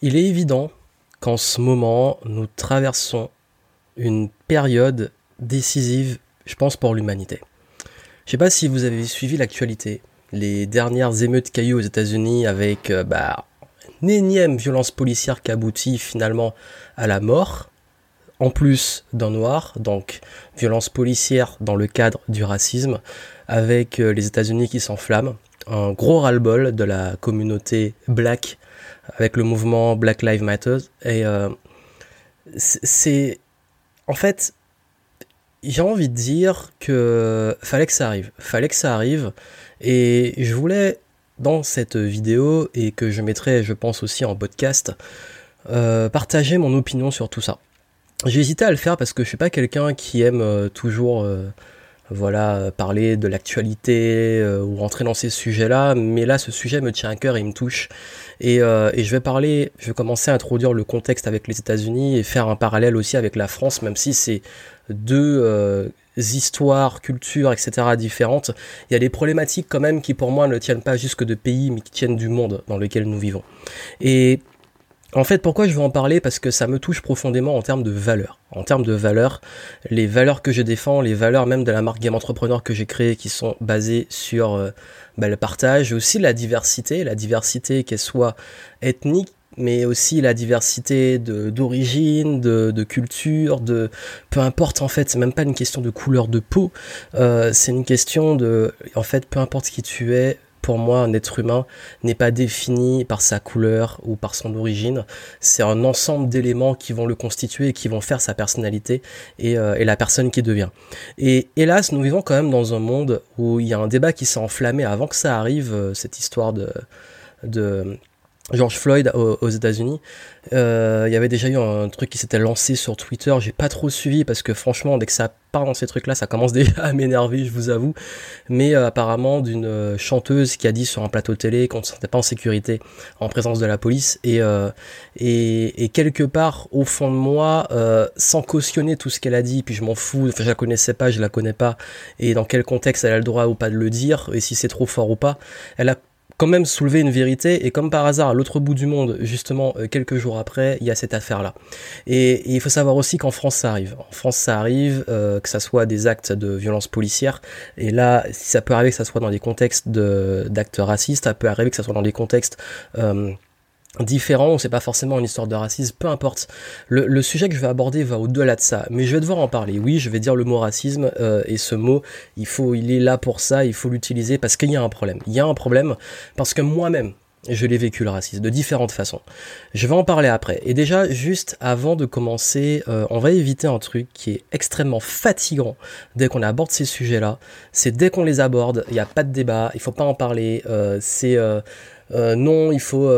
Il est évident qu'en ce moment, nous traversons une période décisive, je pense, pour l'humanité. Je ne sais pas si vous avez suivi l'actualité, les dernières émeutes cailloux aux États-Unis avec euh, bah, une énième violence policière qui aboutit finalement à la mort, en plus d'un noir, donc violence policière dans le cadre du racisme, avec euh, les États-Unis qui s'enflamment, un gros ras-le-bol de la communauté black avec le mouvement Black Lives Matter. Et euh, c'est. En fait, j'ai envie de dire que fallait que ça arrive. Fallait que ça arrive. Et je voulais, dans cette vidéo, et que je mettrai, je pense, aussi en podcast, euh, partager mon opinion sur tout ça. J'ai hésité à le faire parce que je suis pas quelqu'un qui aime euh, toujours voilà, euh, parler de l'actualité euh, ou rentrer dans ces sujets-là, mais là, ce sujet me tient à cœur et me touche. Et, euh, et, je vais parler, je vais commencer à introduire le contexte avec les États-Unis et faire un parallèle aussi avec la France, même si c'est deux histoires, cultures, etc. différentes. Il y a des problématiques quand même qui pour moi ne tiennent pas juste que de pays, mais qui tiennent du monde dans lequel nous vivons. Et en fait, pourquoi je veux en parler? Parce que ça me touche profondément en termes de valeurs. En termes de valeurs, les valeurs que je défends, les valeurs même de la marque Game Entrepreneur que j'ai créée, qui sont basées sur euh, bah, le partage, aussi la diversité, la diversité qu'elle soit ethnique, mais aussi la diversité d'origine, de, culture, de peu importe en fait, c'est même pas une question de couleur de peau, euh, c'est une question de en fait peu importe qui tu es, pour moi, un être humain n'est pas défini par sa couleur ou par son origine. C'est un ensemble d'éléments qui vont le constituer et qui vont faire sa personnalité et, euh, la personne qui devient. Et hélas, nous vivons quand même dans un monde où il y a un débat qui s'est enflammé avant que ça arrive, euh, cette histoire de, de George Floyd aux, États-Unis. Euh, il y avait déjà eu un truc qui s'était lancé sur Twitter. J'ai pas trop suivi parce que franchement, dès que ça part dans ces trucs-là, ça commence déjà à m'énerver, je vous avoue. Mais euh, apparemment d'une euh, chanteuse qui a dit sur un plateau télé qu'on ne se sentait pas en sécurité en présence de la police et et, et, quelque part au fond de moi, sans cautionner tout ce qu'elle a dit, puis je m'en fous. Enfin, je la connaissais pas, je la connais pas, et dans quel contexte elle a le droit ou pas de le dire, et si c'est trop fort ou pas. Elle a quand même soulever une vérité et comme par hasard à l'autre bout du monde justement euh, quelques jours après il y a cette affaire là et, il faut savoir aussi qu'en France ça arrive. En France ça arrive euh, que ça soit des actes de violence policière. Et là ça peut arriver que ça soit dans des contextes d'actes racistes ça peut arriver que ça soit dans des contextes euh, différent, c'est pas forcément une histoire de racisme, peu importe. Le, sujet que je vais aborder va au-delà de ça, mais je vais devoir en parler. Oui, je vais dire le mot racisme, euh, et ce mot, il est là pour ça, il faut l'utiliser parce qu'il y a un problème. Il y a un problème parce que moi-même, je l'ai vécu le racisme de différentes façons. Je vais en parler après. Et déjà, juste avant de commencer, euh, on va éviter un truc qui est extrêmement fatigant dès qu'on aborde ces sujets-là. C'est dès qu'on les aborde, il n'y a pas de débat, il faut pas en parler. Euh, c'est non, il faut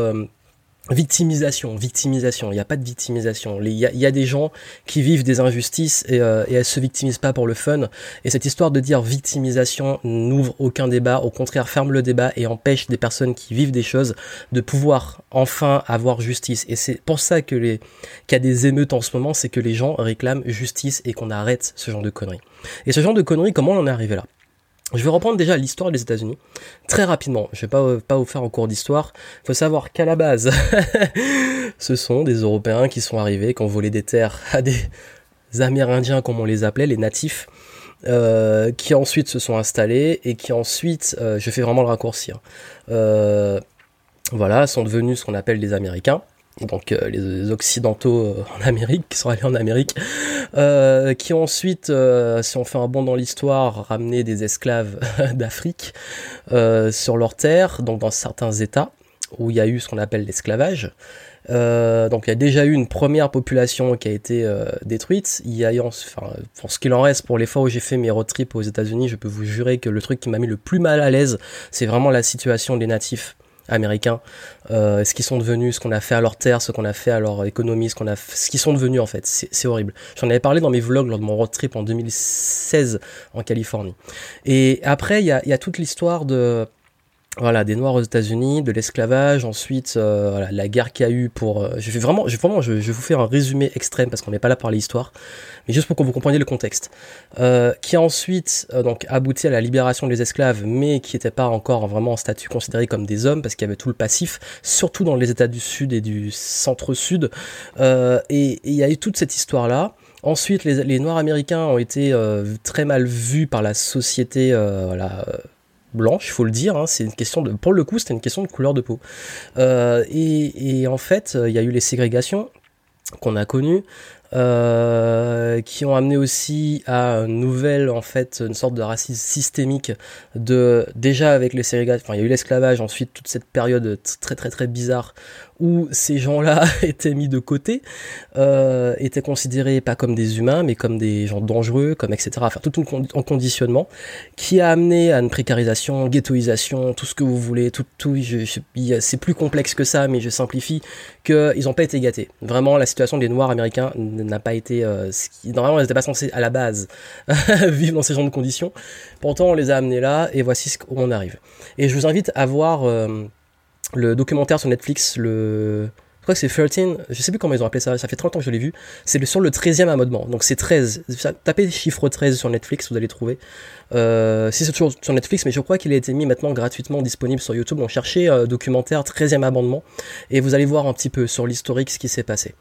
Victimisation, victimisation, il n'y a pas de victimisation. Il y, a, des gens qui vivent des injustices et, euh, et elles se victimisent pas pour le fun. Et cette histoire de dire victimisation n'ouvre aucun débat, au contraire ferme le débat et empêche des personnes qui vivent des choses de pouvoir enfin avoir justice. Et c'est pour ça que les qu'il y a des émeutes en ce moment, c'est que les gens réclament justice et qu'on arrête ce genre de conneries. Et ce genre de conneries, comment on en est arrivé là? Je vais reprendre déjà l'histoire des États-Unis très rapidement. Je vais pas pas vous faire un cours d'histoire. Il faut savoir qu'à la base, ce sont des Européens qui sont arrivés, qui ont volé des terres à des Amérindiens, comme on les appelait, les natifs, euh, qui ensuite se sont installés et qui ensuite, euh, je fais vraiment le raccourci, hein, euh, voilà, sont devenus ce qu'on appelle des Américains donc euh, les occidentaux euh, en Amérique, qui sont allés en Amérique, euh, qui ont ensuite, si on fait un bond dans l'histoire, ramené des esclaves d'Afrique sur leur terre, donc dans certains États où il y a eu ce qu'on appelle l'esclavage. donc il y a déjà eu une première population qui a été détruite. Il y a, enfin, pour ce qu'il en reste, pour les fois où j'ai fait mes road trips aux États-Unis, je peux vous jurer que le truc qui m'a mis le plus mal à l'aise, c'est vraiment la situation des natifs américains, euh, ce qu'ils sont devenus, ce qu'on a fait à leur terre, ce qu'on a fait à leur économie, ce qu'on a, ce qu'ils sont devenus en fait, c'est horrible. J'en avais parlé dans mes vlogs lors de mon road trip en 2016 en Californie. Et après, il y a, y a toute l'histoire de voilà, des Noirs aux États-Unis, de l'esclavage, ensuite euh, la guerre qu'il y a eu pour. Euh, je vais vraiment, je, vraiment, je, vais vous faire un résumé extrême parce qu'on n'est pas là pour l'histoire, mais juste pour que vous compreniez le contexte, euh, qui a ensuite donc abouti à la libération des esclaves, mais qui n'étaient pas encore vraiment en statut considéré comme des hommes parce qu'il y avait tout le passif, surtout dans les États du Sud et du centre-sud, et il y a eu toute cette histoire là. Ensuite, les, Noirs américains ont été très mal vus par la société, voilà blanche, il faut le dire. Hein, c'est une question de, pour le coup, c'était une question de couleur de peau. Euh, et, en fait, il y a eu les ségrégations qu'on a connues. Euh, qui ont amené aussi à une nouvelle, en fait, une sorte de racisme systémique de, déjà avec les ségrégations, enfin, il y a eu l'esclavage, ensuite toute cette période très très très bizarre où ces gens-là étaient mis de côté, euh, étaient considérés pas comme des humains, mais comme des gens dangereux, comme etc. Enfin, tout un conditionnement qui a amené à une précarisation, ghettoisation, tout ce que vous voulez, tout, tout c'est plus complexe que ça, mais je simplifie, qu'ils n'ont pas été gâtés. Vraiment, la situation des Noirs américains n'a pas été... Euh, normalement, ils n'étaient pas censés, à la base, vivre dans ces genres de conditions. Pourtant, on les a amenés là, et voici où on arrive. Et je vous invite à voir... Euh, le documentaire sur Netflix, le. Je crois que c'est 13, je sais plus comment ils ont appelé ça, ça fait 30 ans que je l'ai vu. C'est sur le 13e amendement, donc c'est 13. Tapez chiffre 13 sur Netflix, vous allez trouver. Euh, si c'est toujours sur Netflix, mais je crois qu'il a été mis maintenant gratuitement disponible sur YouTube. Donc cherchez euh, documentaire 13e amendement et vous allez voir un petit peu sur l'historique ce qui s'est passé.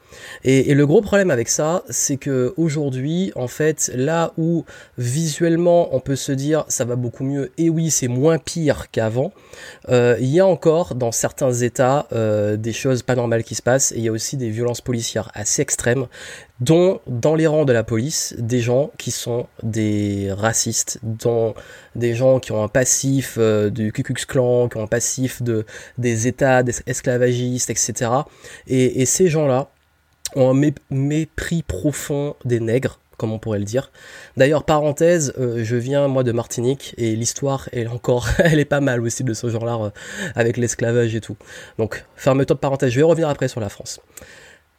Et, le gros problème avec ça, c'est que aujourd'hui, en fait, là où visuellement on peut se dire ça va beaucoup mieux, et oui, c'est moins pire qu'avant, euh, il y a encore dans certains États des choses pas normales qui se passent et il y a aussi des violences policières assez extrêmes dont dans les rangs de la police des gens qui sont des racistes, dont des gens qui ont un passif euh, du Ku Klux Klan, qui ont un passif de, des États des esclavagistes, etc. Et, ces gens-là ont un mépris profond des nègres, comme on pourrait le dire. D'ailleurs, parenthèse, euh, je viens moi de Martinique et l'histoire, elle encore, elle est pas mal aussi de ce genre-là euh, avec l'esclavage et tout. Donc, ferme-toi de parenthèse. Je vais revenir après sur la France.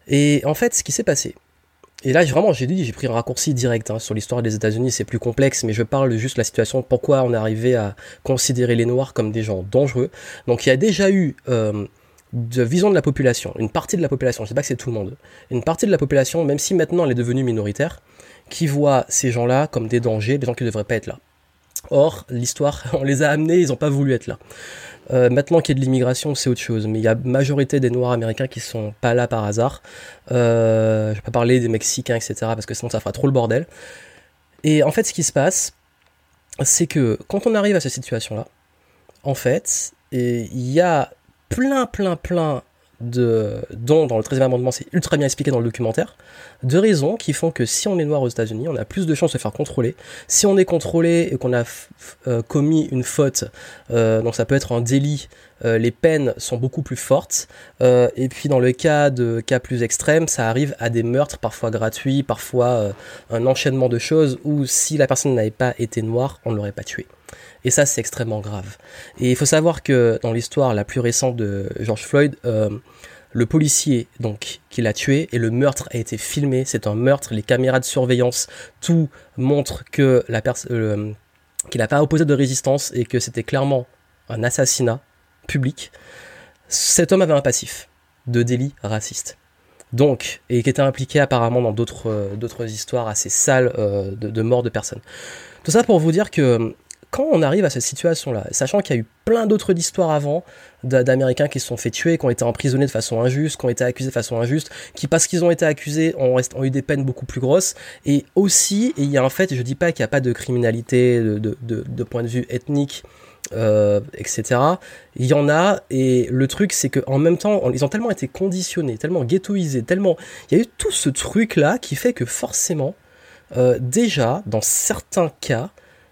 Et en fait, ce qui s'est passé, et là, vraiment, j'ai dit, j'ai pris un raccourci direct hein, sur l'histoire des États-Unis, c'est plus complexe, mais je parle juste de la situation, pourquoi on est arrivé à considérer les Noirs comme des gens dangereux. Donc, il y a déjà eu euh, de vision de la population, une partie de la population, je sais pas que c'est tout le monde, une partie de la population, même si maintenant elle est devenue minoritaire, qui voit ces gens-là comme des dangers, des gens qui ne devraient pas être là. Or, l'histoire, on les a amenés, ils n'ont pas voulu être là. Euh, maintenant qu'il y a de l'immigration, c'est autre chose. Mais il y a majorité des Noirs américains qui sont pas là par hasard. Euh, je vais pas parler des Mexicains, etc. Parce que sinon ça fera trop le bordel. Et en fait, ce qui se passe, c'est que quand on arrive à cette situation-là, en fait, il y a plein, plein, plein dont dans le 13e amendement c'est ultra bien expliqué dans le documentaire, de raisons qui font que si on est noir aux États-Unis, on a plus de chances de se faire contrôler. Si on est contrôlé et qu'on a euh, commis une faute, euh, donc ça peut être un délit, les peines sont beaucoup plus fortes. et puis dans le cas de cas plus extrêmes, ça arrive à des meurtres parfois gratuits, parfois un enchaînement de choses où si la personne n'avait pas été noire, on ne l'aurait pas tué. Et ça, c'est extrêmement grave. Et il faut savoir que dans l'histoire la plus récente de George Floyd, euh, le policier donc qui l'a tué et le meurtre a été filmé. C'est un meurtre. Les caméras de surveillance, tout montre que la personne, euh, qu'il n'a pas opposé de résistance et que c'était clairement un assassinat public. Cet homme avait un passif de délit raciste. Donc, et qui était impliqué apparemment dans d'autres euh, histoires assez sales de, de mort de personnes. Tout ça pour vous dire que quand on arrive à cette situation-là, sachant qu'il y a eu plein d'autres histoires avant d'Américains qui se sont fait tuer, qui ont été emprisonnés de façon injuste, qui ont été accusés de façon injuste, qui parce qu'ils ont été accusés ont, eu des peines beaucoup plus grosses, et aussi, et il y a un fait, je dis pas qu'il n'y a pas de criminalité de, de, point de vue ethnique, euh, etc. Il y en a, et le truc, c'est qu'en même temps, ils ont tellement été conditionnés, tellement ghettoisés, tellement. Il y a eu tout ce truc-là qui fait que forcément, euh, déjà, dans certains cas,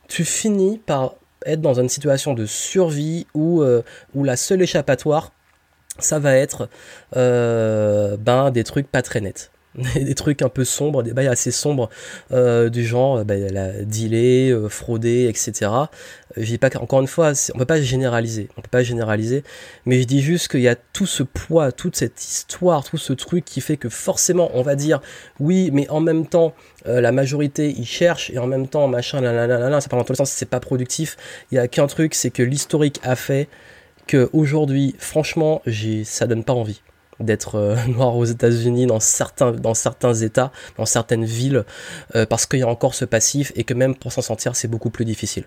tu finis par être dans une situation de survie où, euh, où la seule échappatoire, ça va être ben, des trucs pas très nets. des trucs un peu sombres, des bails assez sombres euh, du genre bah, la dealer, euh, frauder, etc. Je dis pas encore une fois, on peut pas généraliser, on peut pas généraliser, mais je dis juste qu'il y a tout ce poids, toute cette histoire, tout ce truc qui fait que forcément on va dire oui, mais en même temps euh, la majorité ils cherchent et en même temps machin, là, là, là, là, ça part dans tous les sens, c'est pas productif. Il y a qu'un truc, c'est que l'historique a fait qu'aujourd'hui, franchement, ça donne pas envie d'être euh, noir aux États-Unis dans certains dans certains États, dans certaines villes, euh, parce qu'il y a encore ce passif et que même pour s'en sortir, c'est beaucoup plus difficile.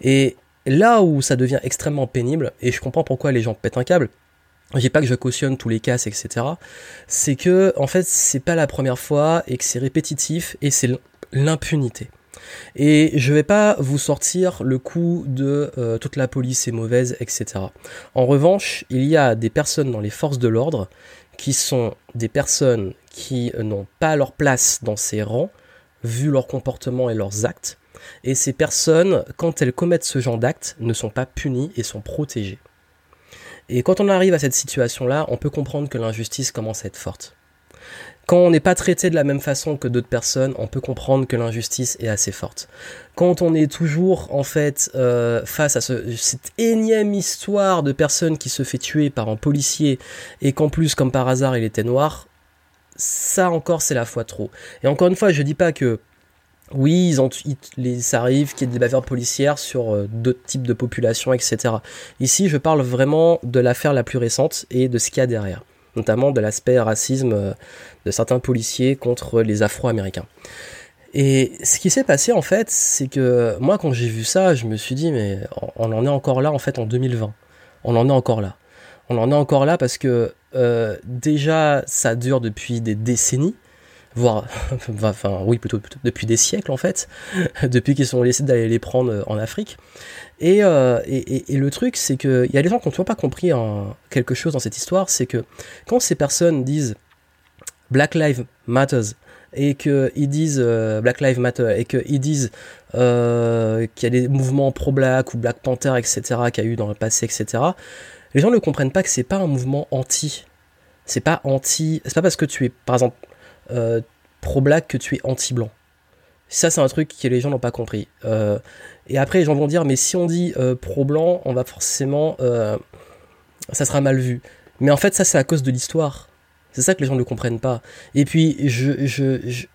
Et là où ça devient extrêmement pénible, et je comprends pourquoi les gens pètent un câble, dis pas que je cautionne tous les cas, etc. C'est que, en fait, c'est pas la première fois et que c'est répétitif et c'est l'impunité. Et je vais pas vous sortir le coup de euh, toute la police est mauvaise, etc. En revanche, il y a des personnes dans les forces de l'ordre qui sont des personnes qui n'ont pas leur place dans ces rangs, vu leur comportement et leurs actes. Et ces personnes, quand elles commettent ce genre d'actes, ne sont pas punies et sont protégées. Et quand on arrive à cette situation-là, on peut comprendre que l'injustice commence à être forte. Quand on n'est pas traité de la même façon que d'autres personnes, on peut comprendre que l'injustice est assez forte. Quand on est toujours en fait euh, face à cette énième histoire de personnes qui se fait tuer par un policier et qu'en plus comme par hasard il était noir, ça encore c'est la fois trop. Et encore une fois, je dis pas que oui, ils ont, les, ça arrive qu'il y ait des bavures policières sur euh, d'autres types de populations, etc. Ici, je parle vraiment de l'affaire la plus récente et de ce qu'il y a derrière notamment de l'aspect racisme euh, de certains policiers contre les Afro-Américains. Et ce qui s'est passé en fait, c'est que moi quand j'ai vu ça, je me suis dit mais on en est encore là en fait en 2020. On en est encore là. On en est encore là parce que euh, déjà ça dure depuis des décennies voire, enfin oui plutôt, depuis des siècles en fait, depuis qu'ils sont laissés d'aller les prendre en Afrique. Et, euh, et, et, le truc, c'est qu'il y a des gens qui n'ont pas compris quelque chose dans cette histoire, c'est que quand ces personnes disent Black Lives Matters et qu'ils disent euh, Black Lives Matter et qu'ils disent euh, qu'il y a des mouvements pro-black ou Black Panther, etc., qu'il y a eu dans le passé, etc., les gens ne comprennent pas que c'est pas un mouvement anti. C'est pas anti. C'est pas parce que tu es, par exemple, euh, pro-black que tu es anti-blanc. Ça, c'est un truc que les gens n'ont pas compris. Euh, et après, les gens vont dire, mais si on dit euh, pro-blanc, on va forcément. ça sera mal vu. Mais en fait, ça, c'est à cause de l'histoire. C'est ça que les gens ne comprennent pas. Et puis, je, je,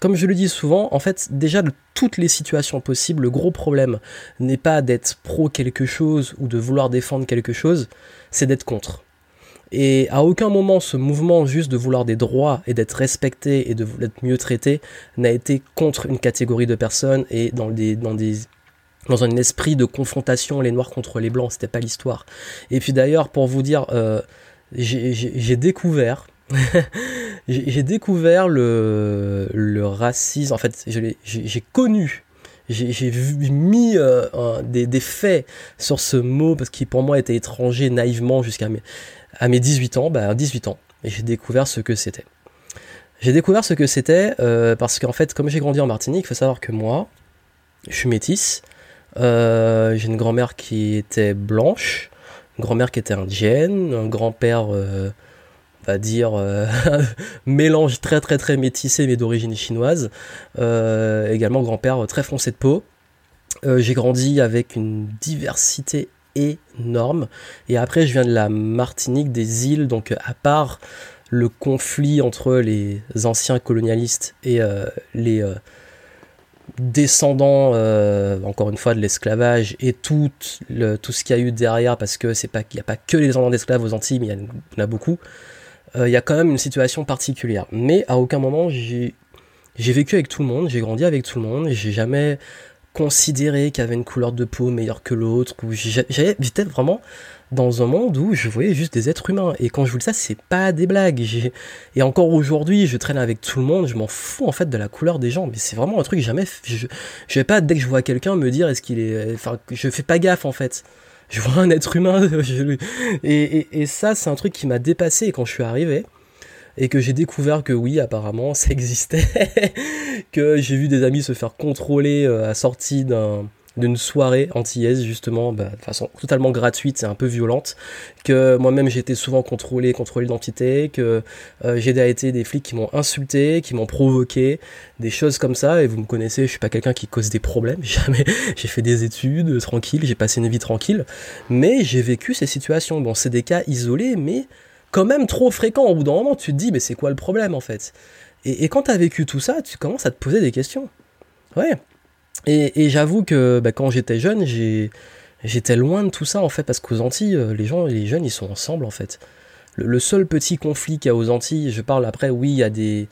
comme je le dis souvent, en fait, déjà de toutes les situations possibles, le gros problème n'est pas d'être pro quelque chose ou de vouloir défendre quelque chose, c'est d'être contre. Et à aucun moment ce mouvement juste de vouloir des droits et d'être respecté et d'être mieux traité n'a été contre une catégorie de personnes et dans des, dans des dans un esprit de confrontation les noirs contre les blancs, c'était pas l'histoire. Et puis d'ailleurs, pour vous dire, euh, j'ai découvert, j'ai découvert le, le racisme, en fait, j'ai connu. J'ai mis euh, des, des, faits sur ce mot parce qu'il pour moi était étranger naïvement jusqu'à mes, à mes 18 ans, bah 18 ans, et j'ai découvert ce que c'était. J'ai découvert ce que c'était euh, parce qu'en fait, comme j'ai grandi en Martinique, il faut savoir que moi, je suis métisse. Euh, j'ai une grand-mère qui était blanche, une grand-mère qui était indienne, un grand-père, euh, on va dire, mélange très très très métissé mais d'origine chinoise. également grand-père très foncé de peau. j'ai grandi avec une diversité énorme. Et après, je viens de la Martinique, des îles, donc à part le conflit entre les anciens colonialistes et euh, les euh, descendants, euh, encore une fois, de l'esclavage et tout, le, tout ce qu'il y a eu derrière, parce que c'est pas qu'il n'y a pas que les descendants d'esclaves aux Antilles, mais il y, en a beaucoup. Il y a quand même une situation particulière. Mais à aucun moment j'ai vécu avec tout le monde, j'ai grandi avec tout le monde, j'ai jamais considérer qu'il y avait une couleur de peau meilleure que l'autre. J'étais vraiment dans un monde où je voyais juste des êtres humains. Et quand je vous dis ça, c'est pas des blagues. Et encore aujourd'hui, je traîne avec tout le monde, je m'en fous en fait de la couleur des gens. Mais c'est vraiment un truc jamais. Je, je vais pas, dès que je vois quelqu'un, me dire est-ce qu'il est. Enfin, je fais pas gaffe en fait. Je vois un être humain. et, ça, c'est un truc qui m'a dépassé. Quand je suis arrivé, et que j'ai découvert que oui, apparemment, ça existait, que j'ai vu des amis se faire contrôler euh, à sortie d'un d'une soirée antillaise justement bah, de façon totalement gratuite et un peu violente que moi-même été souvent contrôlé contrôlé l'identité que euh, j'ai été des flics qui m'ont insulté qui m'ont provoqué des choses comme ça et vous me connaissez je suis pas quelqu'un qui cause des problèmes jamais. J'ai fait des études tranquille j'ai passé une vie tranquille mais j'ai vécu ces situations. Bon c'est des cas isolés mais quand même trop fréquent. Au bout d'un moment, tu te dis, mais c'est quoi le problème en fait? Et, quand tu as vécu tout ça, tu commences à te poser des questions. Ouais. Et, j'avoue que bah, quand j'étais jeune, J'étais loin de tout ça en fait, parce qu'aux Antilles, euh, les gens, les jeunes, ils sont ensemble en fait. Le, seul petit conflit qu'il y a aux Antilles, je parle après, oui, il y a des.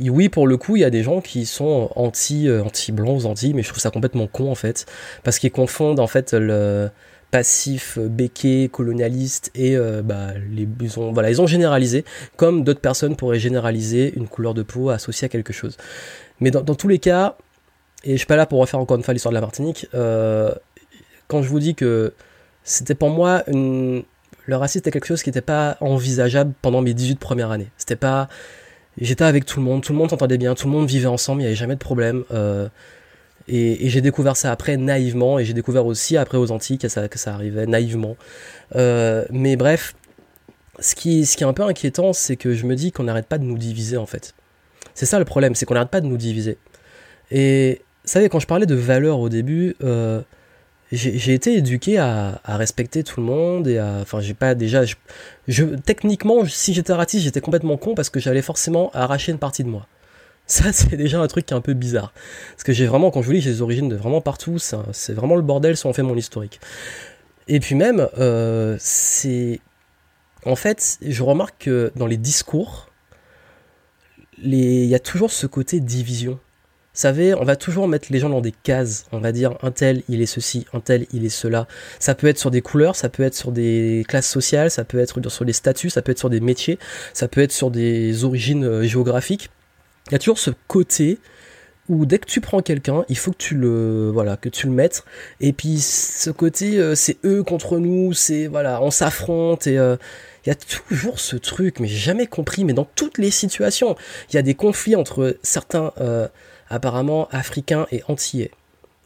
Oui, pour le coup, il y a des gens qui sont anti, euh, anti blancs Antilles, mais je trouve ça complètement con en fait, parce qu'ils confondent en fait le passif béquet colonialiste et euh, bah, les, ils, ont, voilà, ils ont généralisé, comme d'autres personnes pourraient généraliser une couleur de peau associée à quelque chose. Mais dans, tous les cas, et je suis pas là pour refaire encore une fois l'histoire de la Martinique, euh, quand je vous dis que c'était pour moi le racisme était quelque chose qui n'était pas envisageable pendant mes 18 premières années. C'était pas j'étais avec tout le monde, tout le monde s'entendait bien, tout le monde vivait ensemble, il n'y avait jamais de problème. Euh, et, j'ai découvert ça après naïvement, et j'ai découvert aussi après aux Antilles que ça, que ça arrivait naïvement. Euh, mais bref, ce qui, ce qui est un peu inquiétant, c'est que je me dis qu'on n'arrête pas de nous diviser en fait. C'est ça le problème, c'est qu'on n'arrête pas de nous diviser. Et vous savez, quand je parlais de valeurs au début, euh, j'ai été éduqué à, respecter tout le monde et à. Enfin, j'ai pas déjà. Techniquement, si j'étais raciste, j'étais complètement con parce que j'allais forcément arracher une partie de moi. Ça, c'est déjà un truc qui est un peu bizarre. Parce que j'ai vraiment, quand je vous dis, j'ai des origines de vraiment partout. C'est vraiment le bordel si on fait mon historique. Et puis même, euh, c'est. En fait, je remarque que dans les discours, il y a toujours ce côté division. Vous savez, on va toujours mettre les gens dans des cases. On va dire un tel, il est ceci, un tel, il est cela. Ça peut être sur des couleurs, ça peut être sur des classes sociales, ça peut être sur des statuts, ça peut être sur des métiers, ça peut être sur des origines euh, géographiques il y a toujours ce côté où dès que tu prends quelqu'un, il faut que tu le voilà, que tu le mettes. Et puis ce côté euh, c'est eux contre nous, c'est voilà, on s'affronte et euh, il y a toujours ce truc mais j'ai jamais compris mais dans toutes les situations, il y a des conflits entre certains euh, apparemment africains et antillais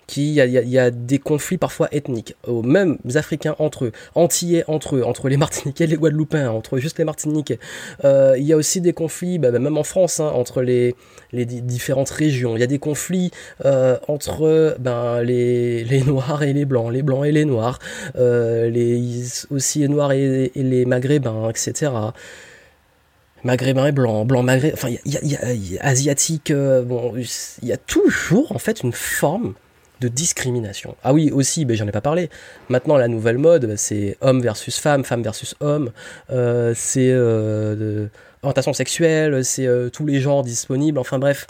qui il y, a, des conflits parfois ethniques, même Africains entre eux, Antillais entre eux, entre les Martiniquais et les Guadeloupéens, entre juste les Martiniquais. Euh, il y a aussi des conflits, bah, bah, même en France, hein, entre les, les différentes régions. Il y a des conflits euh, entre ben, les, les, Noirs et les Blancs, les Blancs et les Noirs, euh, les, aussi les Noirs et, les Maghrébins, etc maghrébins et blancs, blanc maghrébin, enfin, il y a asiatique, bon, il y a toujours en fait une forme de discrimination. Ah oui, aussi, ben, j'en ai pas parlé. Maintenant, la nouvelle mode, c'est homme versus femme, femme versus homme. Euh, c'est euh, orientation sexuelle, c'est euh, tous les genres disponibles. Enfin bref.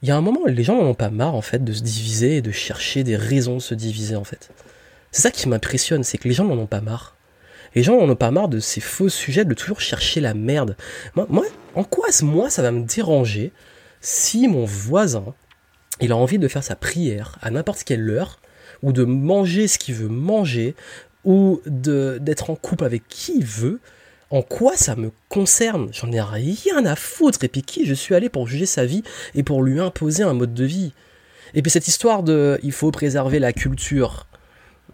Il y a un moment, les gens n'en ont pas marre en fait de se diviser et de chercher des raisons de se diviser en fait. C'est ça qui m'impressionne, c'est que les gens n'en ont pas marre. Les gens n'en ont pas marre de ces faux sujets, de toujours chercher la merde. Moi, moi en quoi moi ça va me déranger si mon voisin il a envie de faire sa prière à n'importe quelle heure, ou de manger ce qu'il veut manger, ou d'être en couple avec qui il veut, en quoi ça me concerne? J'en ai rien à foutre. Et puis qui je suis allé pour juger sa vie et pour lui imposer un mode de vie? Et puis cette histoire de il faut préserver la culture.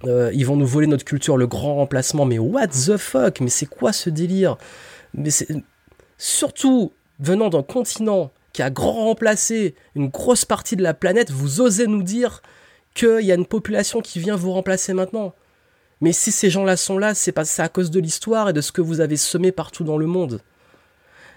Euh, ils vont nous voler notre culture, le grand remplacement. Mais what the fuck? Mais c'est quoi ce délire? Mais c'est surtout venant d'un continent qui a grand remplacé une grosse partie de la planète, vous osez nous dire qu'il y a une population qui vient vous remplacer maintenant. Mais si ces gens-là sont là, c'est à cause de l'histoire et de ce que vous avez semé partout dans le monde.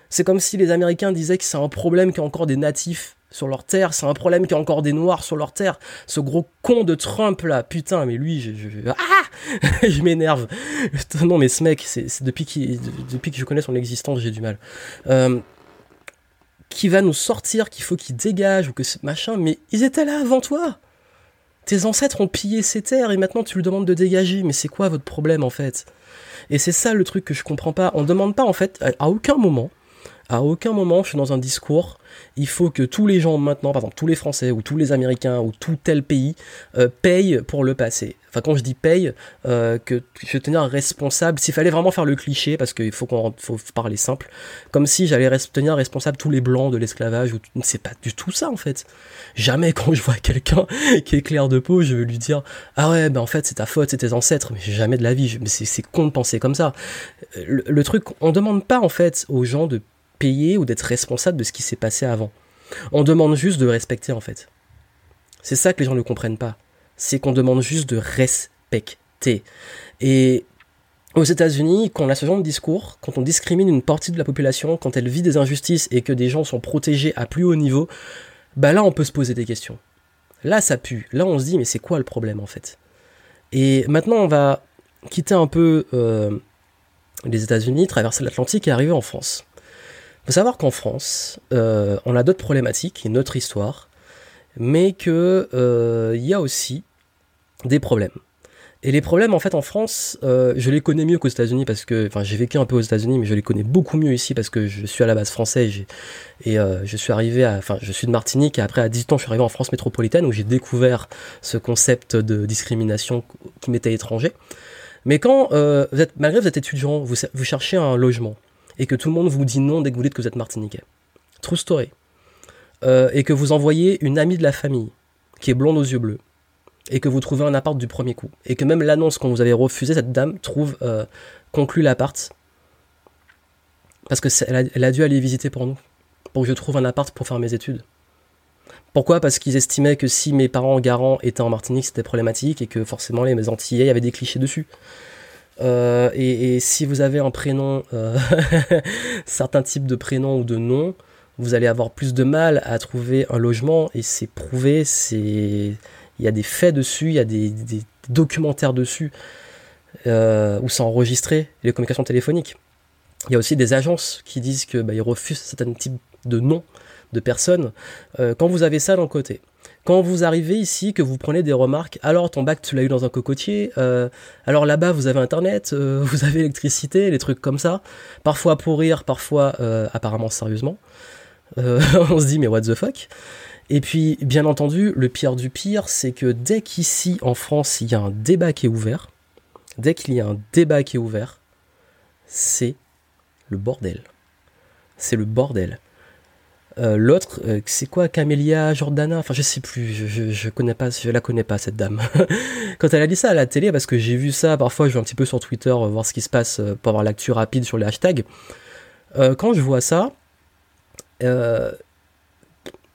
C'est comme si les Américains disaient que c'est un problème qu'il y a encore des natifs sur leur terre, c'est un problème qu'il y a encore des noirs sur leur terre. Ce gros con de Trump là, putain, mais lui, je, je ah, je m'énerve. non, mais ce mec, c'est depuis, depuis que je connais son existence, j'ai du mal. Euh, qui va nous sortir, qu'il faut qu'il dégage ou que machin, mais ils étaient là avant toi. Tes ancêtres ont pillé ces terres et maintenant tu lui demandes de dégager. Mais c'est quoi votre problème en fait? Et c'est ça le truc que je comprends pas. On demande pas en fait à aucun moment, à aucun moment je suis dans un discours il faut que tous les gens maintenant, par exemple tous les Français ou tous les Américains ou tout tel pays euh, payent pour le passé. Quand je dis paye, euh, que je vais tenir responsable, s'il fallait vraiment faire le cliché, parce qu'il faut qu'on faut parler simple, comme si j'allais tenir responsable tous les blancs de l'esclavage, ou c'est pas du tout ça en fait. Jamais quand je vois quelqu'un qui est clair de peau, je veux lui dire ah ouais ben en fait c'est ta faute, c'est tes ancêtres, mais jamais de la vie, c'est con de penser comme ça. Le, le truc, on demande pas en fait aux gens de payer ou d'être responsable de ce qui s'est passé avant. On demande juste de respecter en fait. C'est ça que les gens ne comprennent pas. C'est qu'on demande juste de respecter. Et aux États-Unis, quand on a ce genre de discours, quand on discrimine une partie de la population, quand elle vit des injustices et que des gens sont protégés à plus haut niveau, bah là on peut se poser des questions. Là, ça pue. Là, on se dit, mais c'est quoi le problème en fait? Et maintenant, on va quitter un peu euh, les États-Unis, traverser l'Atlantique et arriver en France. Il faut savoir qu'en France, euh, on a d'autres problématiques, une autre histoire, mais qu'il euh, y a aussi des problèmes. Et les problèmes, en fait, en France, euh, je les connais mieux qu'aux États-Unis parce que, enfin, j'ai vécu un peu aux États-Unis, mais je les connais beaucoup mieux ici parce que je suis à la base français et, euh, je suis arrivé à, enfin, je suis de Martinique et après, à 18 ans, je suis arrivé en France métropolitaine où j'ai découvert ce concept de discrimination qui m'était étranger. Mais quand, euh, malgré que vous êtes étudiant, vous, vous cherchez un logement et que tout le monde vous dit non dès que vous dites que vous êtes martiniquais. True story. et que vous envoyez une amie de la famille qui est blonde aux yeux bleus et que vous trouvez un appart du premier coup, et que même l'annonce qu'on vous avait refusé, cette dame trouve euh, conclut l'appart, parce que elle a, dû aller visiter pour nous, pour que je trouve un appart pour faire mes études. Pourquoi? Parce qu'ils estimaient que si mes parents garants étaient en Martinique, c'était problématique et que forcément les mes Antillais, avait des clichés dessus. Euh, et, si vous avez un prénom, euh, certains types de prénoms ou de noms, vous allez avoir plus de mal à trouver un logement et c'est prouvé, c'est il y a des faits dessus, il y a des, documentaires dessus euh, où c'est enregistré, les communications téléphoniques. Il y a aussi des agences qui disent qu'ils bah, refusent certains types de noms de personnes. Euh, quand vous avez ça d'un côté, quand vous arrivez ici, que vous prenez des remarques, alors ton bac tu l'as eu dans un cocotier, euh, alors là-bas vous avez internet, vous avez électricité, les trucs comme ça, parfois pour rire, parfois apparemment sérieusement. on se dit mais what the fuck? Et puis, bien entendu, le pire du pire, c'est que dès qu'ici, en France, il y a un débat qui est ouvert, dès qu'il y a un débat qui est ouvert, c'est le bordel. C'est le bordel. Euh, l'autre, euh, c'est quoi Camélia Jordana Enfin, je sais plus, je, je, connais pas, je la connais pas cette dame. Quand elle a dit ça à la télé, parce que j'ai vu ça, parfois je vais un petit peu sur Twitter euh, voir ce qui se passe pour avoir l'actu rapide sur les hashtags. quand je vois ça,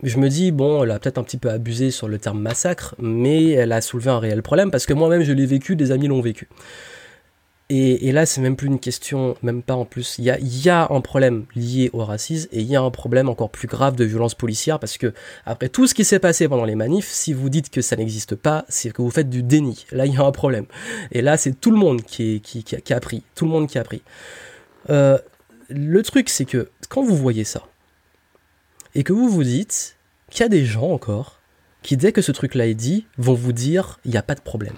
je me dis, bon, elle a peut-être un petit peu abusé sur le terme massacre, mais elle a soulevé un réel problème parce que moi-même je l'ai vécu, des amis l'ont vécu. Et, là, c'est même plus une question, même pas en plus. Il y a, un problème lié au racisme et il y a un problème encore plus grave de violence policière parce que, après tout ce qui s'est passé pendant les manifs, si vous dites que ça n'existe pas, c'est que vous faites du déni. Là, il y a un problème. Et là, c'est tout le monde qui, qui, qui, a pris. Tout le monde qui a pris. Euh, le truc, c'est que quand vous voyez ça, et que vous vous dites qu'il y a des gens encore qui, dès que ce truc-là est dit, vont vous dire il n'y a pas de problème.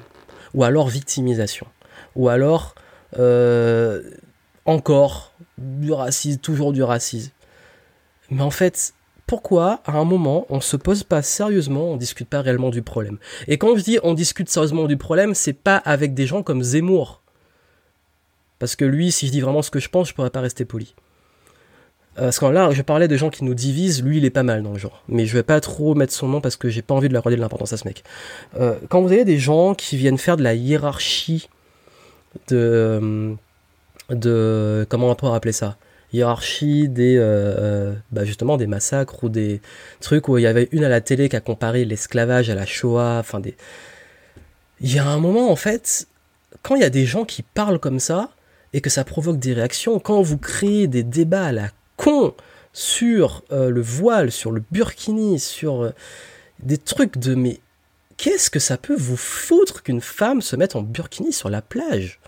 Ou alors victimisation. Ou alors euh, encore du racisme, toujours du racisme. Mais en fait, pourquoi à un moment on se pose pas sérieusement, on discute pas réellement du problème? Et quand je dis on discute sérieusement du problème, c'est pas avec des gens comme Zemmour. Parce que lui, si je dis vraiment ce que je pense, je pourrais pas rester poli. Euh, parce que là, je parlais de gens qui nous divisent, lui il est pas mal dans le genre. Mais je vais pas trop mettre son nom parce que j'ai pas envie de leur redire de l'importance à ce mec. Euh, quand vous avez des gens qui viennent faire de la hiérarchie de. Euh, de comment on peut appeler ça? Hiérarchie des. bah justement des massacres ou des trucs où il y avait une à la télé qui a comparé l'esclavage à la Shoah, enfin des. Il y a un moment en fait, quand il y a des gens qui parlent comme ça, et que ça provoque des réactions, quand vous créez des débats à la con sur euh, le voile, sur le burkini, sur euh, des trucs de mais qu'est-ce que ça peut vous foutre qu'une femme se mette en burkini sur la plage?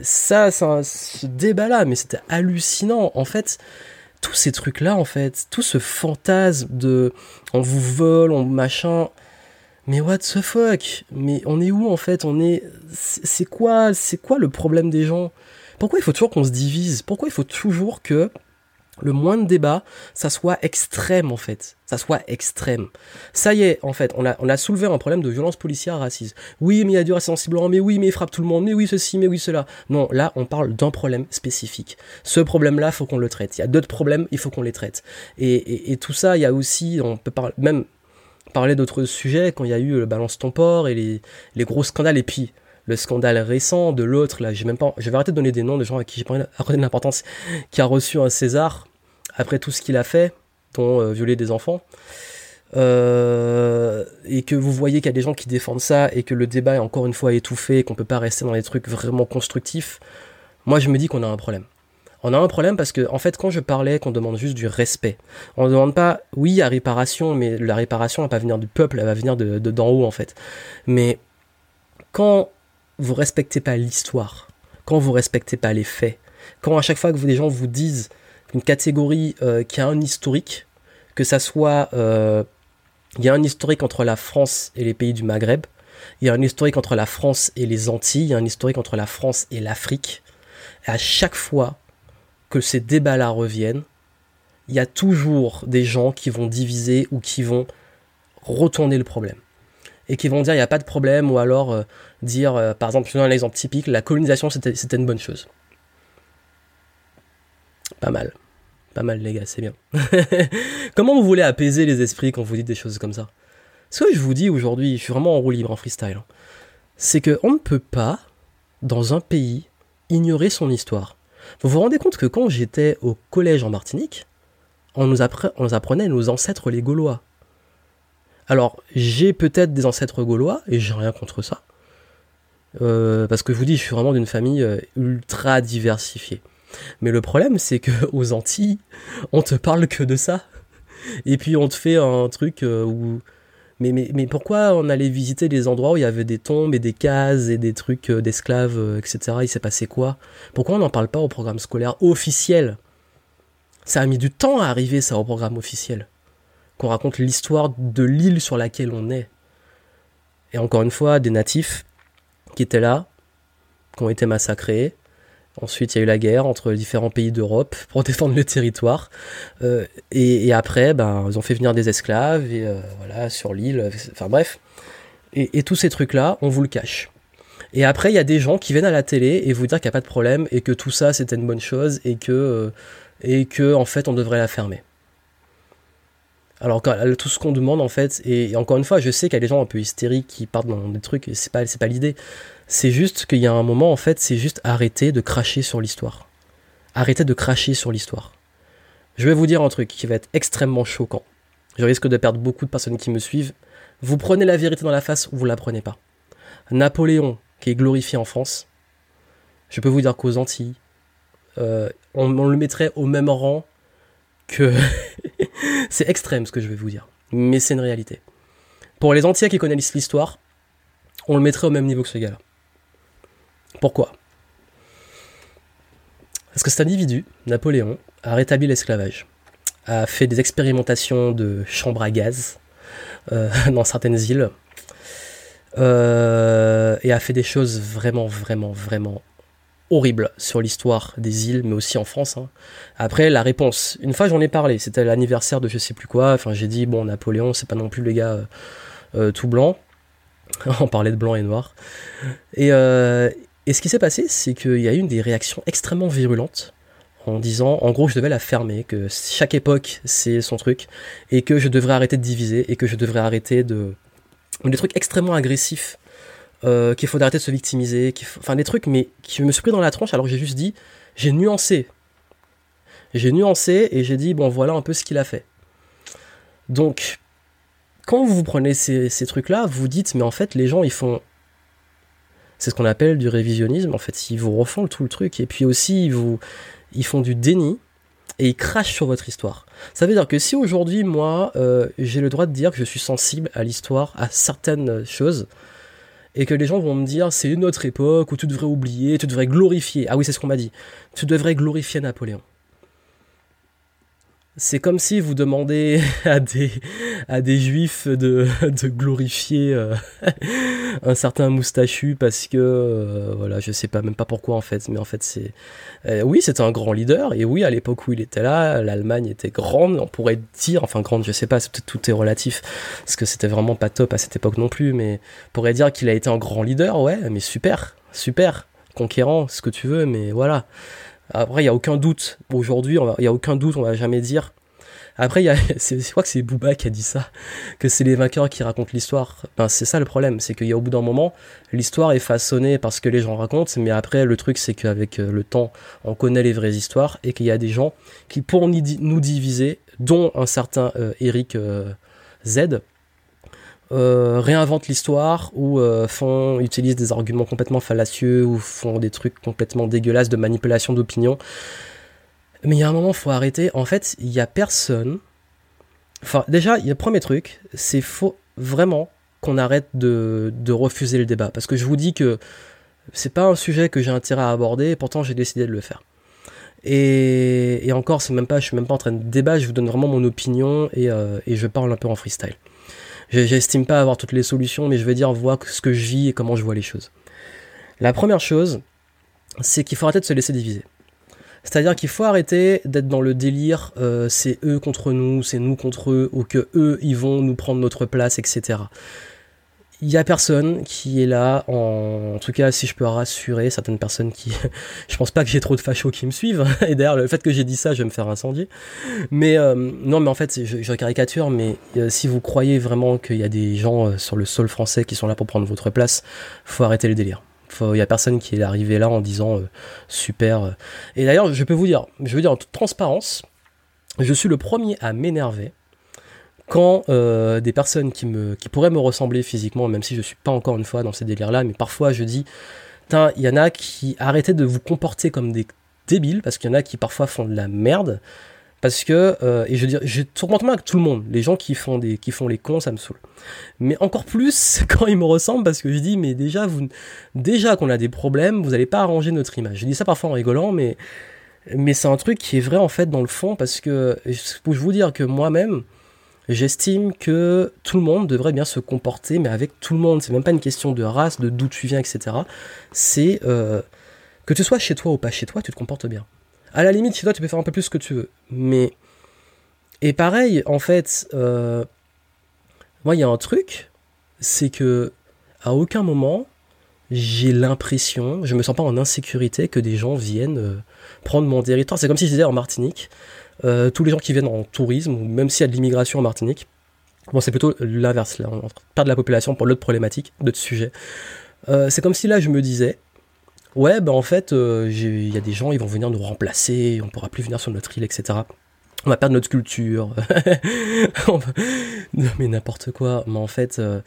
Ça, ça ce débat-là, mais c'était hallucinant. En fait, tous ces trucs-là, en fait, tout ce fantasme de on vous vole, on machin. Mais what the fuck? Mais on est où en fait? On est. C'est quoi C'est quoi le problème des gens? Pourquoi il faut toujours qu'on se divise? Pourquoi il faut toujours que le moins de débat, ça soit extrême en fait, ça soit extrême. Ça y est, en fait, on a, soulevé un problème de violence policière raciste. Oui, mais il y a du racisme blanc, mais oui, mais il frappe tout le monde, mais oui, ceci, mais oui, cela. Non, là, on parle d'un problème spécifique. Ce problème-là, faut qu'on le traite. Il y a d'autres problèmes, il faut qu'on les traite. Et, tout ça, il y a aussi, on peut même parler d'autres sujets, quand il y a eu le balance ton port et les gros scandales, et puis le scandale récent de l'autre, là, j'ai même pas, je vais arrêter de donner des noms de gens à qui j'ai pas accordé l'importance, qui a reçu un César après tout ce qu'il a fait, dont euh, violer des enfants. Euh, et que vous voyez qu'il y a des gens qui défendent ça et que le débat est encore une fois étouffé et qu'on peut pas rester dans des trucs vraiment constructifs, moi je me dis qu'on a un problème. On a un problème parce que, en fait, quand je parlais qu'on demande juste du respect, on ne demande pas, oui, à réparation, mais la réparation ne va pas venir du peuple, elle va venir de d'en haut, en fait. Mais quand vous respectez pas l'histoire, quand vous respectez pas les faits, quand à chaque fois que des gens vous disent une catégorie euh, qui a un historique, que ça soit, euh, il y a un historique entre la France et les pays du Maghreb, il y a un historique entre la France et les Antilles, il y a un historique entre la France et l'Afrique. À chaque fois que ces débats-là reviennent, il y a toujours des gens qui vont diviser ou qui vont retourner le problème. Et qui vont dire il n'y a pas de problème, ou alors euh, dire, euh, par exemple, je donne un exemple typique, la colonisation c'était une bonne chose. Pas mal. Pas mal les gars, c'est bien. Comment vous voulez apaiser les esprits quand vous dites des choses comme ça? Ce que je vous dis aujourd'hui, je suis vraiment en roue libre, en freestyle, hein, c'est qu'on ne peut pas, dans un pays, ignorer son histoire. Vous vous rendez compte que quand j'étais au collège en Martinique, on nous, apprenait nos ancêtres les Gaulois. Alors, j'ai peut-être des ancêtres gaulois, et j'ai rien contre ça. Euh, parce que je vous dis, je suis vraiment d'une famille euh, ultra diversifiée. Mais le problème, c'est que aux Antilles, on te parle que de ça. Et puis on te fait un truc euh, où. Mais, mais, mais pourquoi on allait visiter des endroits où il y avait des tombes et des cases et des trucs d'esclaves, etc. Il s'est passé quoi? Pourquoi on n'en parle pas au programme scolaire officiel? Ça a mis du temps à arriver, ça, au programme officiel. Qu'on raconte l'histoire de l'île sur laquelle on est. Et encore une fois, des natifs qui étaient là, qui ont été massacrés, Ensuite, il y a eu la guerre entre les différents pays d'Europe pour défendre le territoire. Euh, et, après, ben, ils ont fait venir des esclaves et, euh, voilà, sur l'île. Enfin bref. Et, tous ces trucs-là, on vous le cache. Et après, il y a des gens qui viennent à la télé et vous dire qu'il n'y a pas de problème et que tout ça, c'était une bonne chose et que, euh, et que en fait, on devrait la fermer. Alors tout ce qu'on demande en fait, et, encore une fois, je sais qu'il y a des gens un peu hystériques qui partent dans des trucs, c'est pas, c'est pas l'idée. C'est juste qu'il y a un moment, en fait, c'est juste arrêter de cracher sur l'histoire. Arrêter de cracher sur l'histoire. Je vais vous dire un truc qui va être extrêmement choquant. Je risque de perdre beaucoup de personnes qui me suivent. Vous prenez la vérité dans la face ou vous la prenez pas. Napoléon, qui est glorifié en France, je peux vous dire qu'aux Antilles, euh, on, le mettrait au même rang que... c'est extrême ce que je vais vous dire, mais c'est une réalité. Pour les Antillais qui connaissent l'histoire, on le mettrait au même niveau que ce gars-là. Pourquoi? Parce que cet individu, Napoléon, a rétabli l'esclavage, a fait des expérimentations de chambres à gaz euh, dans certaines îles, euh, et a fait des choses vraiment, vraiment, vraiment horribles sur l'histoire des îles, mais aussi en France. Hein. Après, la réponse, une fois j'en ai parlé, c'était l'anniversaire de je sais plus quoi, enfin j'ai dit, bon, Napoléon, c'est pas non plus le gars euh, tout blanc, on parlait de blanc et noir. Et, et ce qui s'est passé, c'est qu'il y a eu des réactions extrêmement virulentes en disant, en gros, je devais la fermer, que chaque époque, c'est son truc, et que je devrais arrêter de diviser, et que je devrais arrêter de... Des trucs extrêmement agressifs, euh, qu'il faut arrêter de se victimiser, enfin des trucs, mais qui me suis pris dans la tronche, alors j'ai juste dit, j'ai nuancé. J'ai nuancé, et j'ai dit, bon, voilà un peu ce qu'il a fait. Donc, quand vous prenez ces, ces trucs-là, vous dites, mais en fait, les gens, ils font c'est ce qu'on appelle du révisionnisme. En fait, ils vous refont tout le truc. Et puis aussi, ils, vous, font du déni et ils crachent sur votre histoire. Ça veut dire que si aujourd'hui, moi, euh, j'ai le droit de dire que je suis sensible à l'histoire, à certaines choses, et que les gens vont me dire c'est une autre époque où tu devrais oublier, tu devrais glorifier. Ah oui, c'est ce qu'on m'a dit. Tu devrais glorifier Napoléon. C'est comme si vous demandez à des, à des juifs de, de glorifier euh, un certain moustachu parce que, euh, voilà, je sais pas même pas pourquoi en fait, mais en fait c'est... Euh, oui, c'était un grand leader, et oui, à l'époque où il était là, l'Allemagne était grande, on pourrait dire, enfin grande, je sais pas, peut-être tout est relatif, parce que c'était vraiment pas top à cette époque non plus, mais on pourrait dire qu'il a été un grand leader, ouais, mais super, super, conquérant, ce que tu veux, mais voilà. Après, il n'y a aucun doute. Aujourd'hui, il n'y a aucun doute, on va jamais dire. Après, a, je crois que c'est Booba qui a dit ça, que c'est les vainqueurs qui racontent l'histoire. Ben, c'est ça le problème, c'est qu'il y a au bout d'un moment, l'histoire est façonnée parce que les gens racontent, mais après, le truc, c'est qu'avec euh, le temps, on connaît les vraies histoires et qu'il y a des gens qui, pour nous diviser, dont un certain euh, Eric euh, Z, euh, réinventent l'histoire ou euh, font utilisent des arguments complètement fallacieux ou font des trucs complètement dégueulasses de manipulation d'opinion. Mais il y a un moment, faut arrêter. En fait, il y a personne. Enfin, déjà, le premier truc, c'est faut vraiment qu'on arrête de, de, refuser le débat. Parce que je vous dis que c'est pas un sujet que j'ai intérêt à aborder, et pourtant j'ai décidé de le faire. Et, et encore, c'est même pas, je suis même pas en train de débattre, je vous donne vraiment mon opinion et, euh, et je parle un peu en freestyle. J'estime pas avoir toutes les solutions, mais je vais dire voir ce que je vis et comment je vois les choses. La première chose, c'est qu'il faut arrêter de se laisser diviser. C'est-à-dire qu'il faut arrêter d'être dans le délire, euh, c'est eux contre nous, c'est nous contre eux, ou que eux, ils vont nous prendre notre place, etc. Il y a personne qui est là, en, tout cas si je peux rassurer certaines personnes qui... je pense pas que j'ai trop de fachos qui me suivent, et d'ailleurs le fait que j'ai dit ça, je vais me faire incendier. Mais euh, non, mais en fait, je, je caricature, mais euh, si vous croyez vraiment qu'il y a des gens sur le sol français qui sont là pour prendre votre place, faut arrêter les délires. Il n'y a personne qui est arrivé là en disant euh, super. Euh. Et d'ailleurs, je peux vous dire, je veux dire en toute transparence, je suis le premier à m'énerver quand euh, des personnes qui, me, qui pourraient me ressembler physiquement, même si je ne suis pas encore une fois dans ces délires-là, mais parfois je dis, il y en a qui arrêtez de vous comporter comme des débiles, parce qu'il y en a qui parfois font de la merde, parce que, euh, et je veux dire, je tourmente avec tout le monde. Les gens qui font, des, qui font les cons, ça me saoule. Mais encore plus quand ils me ressemblent, parce que je dis, mais déjà, vous, déjà qu'on a des problèmes, vous n'allez pas arranger notre image. Je dis ça parfois en rigolant, mais, mais c'est un truc qui est vrai en fait dans le fond, parce que je peux vous dire que moi-même, j'estime que tout le monde devrait bien se comporter, mais avec tout le monde. C'est même pas une question de race, de d'où tu viens, etc. C'est euh, que tu sois chez toi ou pas chez toi, tu te comportes bien. À la limite, chez toi, tu peux faire un peu plus ce que tu veux. Mais. Et pareil, en fait, euh, moi, il y a un truc, c'est que à aucun moment, j'ai l'impression, je me sens pas en insécurité que des gens viennent euh, prendre mon territoire. C'est comme si je disais en Martinique, euh, tous les gens qui viennent en tourisme, ou même s'il y a de l'immigration en Martinique, bon, c'est plutôt l'inverse, là, on perd de la population pour l'autre problématique, d'autres sujets. c'est comme si là, je me disais, ouais, bah en fait, euh, il y a des gens, ils vont venir nous remplacer, on pourra plus venir sur notre île, etc. On va perdre notre culture. Mais n'importe quoi. Mais en fait, euh,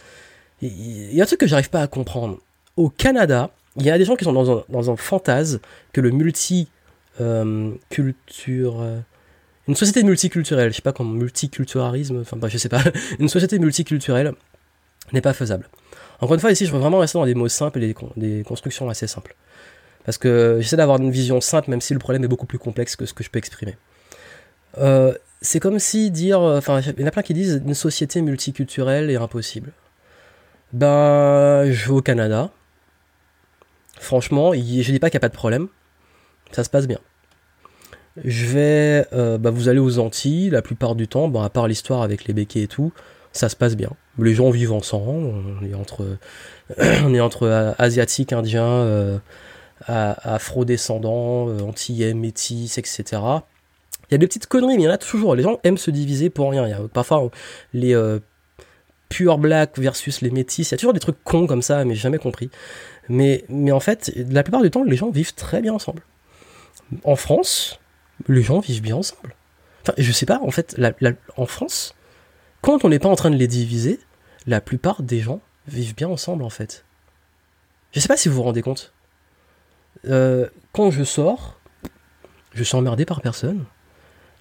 il y a un truc que j'arrive pas à comprendre. Au Canada, il y a des gens qui sont dans un, fantasme que le multi euh, culture une société multiculturelle, je sais pas comment multiculturalisme, enfin bah, je sais pas, une société multiculturelle n'est pas faisable. Encore une fois, ici, je veux vraiment rester dans des mots simples et des, constructions assez simples. Parce que j'essaie d'avoir une vision simple, même si le problème est beaucoup plus complexe que ce que je peux exprimer. Euh, c'est comme si dire, enfin, il y en a plein qui disent une société multiculturelle est impossible. Ben, je vais au Canada. Franchement, je dis pas qu'il n'y a pas de problème. Ça se passe bien. Je vais, euh, ben, vous allez aux Antilles, la plupart du temps, bon, à part l'histoire avec les béquets et tout, ça se passe bien. Les gens vivent ensemble, on est entre, on est entre asiatiques, indiens, euh, afro-descendants, euh, antillais, métis, etc. Il y a des petites conneries, mais il y en a toujours. Les gens aiment se diviser pour rien. Parfois les pure black versus les métis. Il y a toujours des trucs cons comme ça, mais j'ai jamais compris. Mais, mais en fait, la plupart du temps, les gens vivent très bien ensemble. En France, les gens vivent bien ensemble. Enfin, je sais pas, en fait, en France, quand on n'est pas en train de les diviser, la plupart des gens vivent bien ensemble, en fait. Je sais pas si vous vous rendez compte. Euh, quand je sors, je suis emmerdé par personne.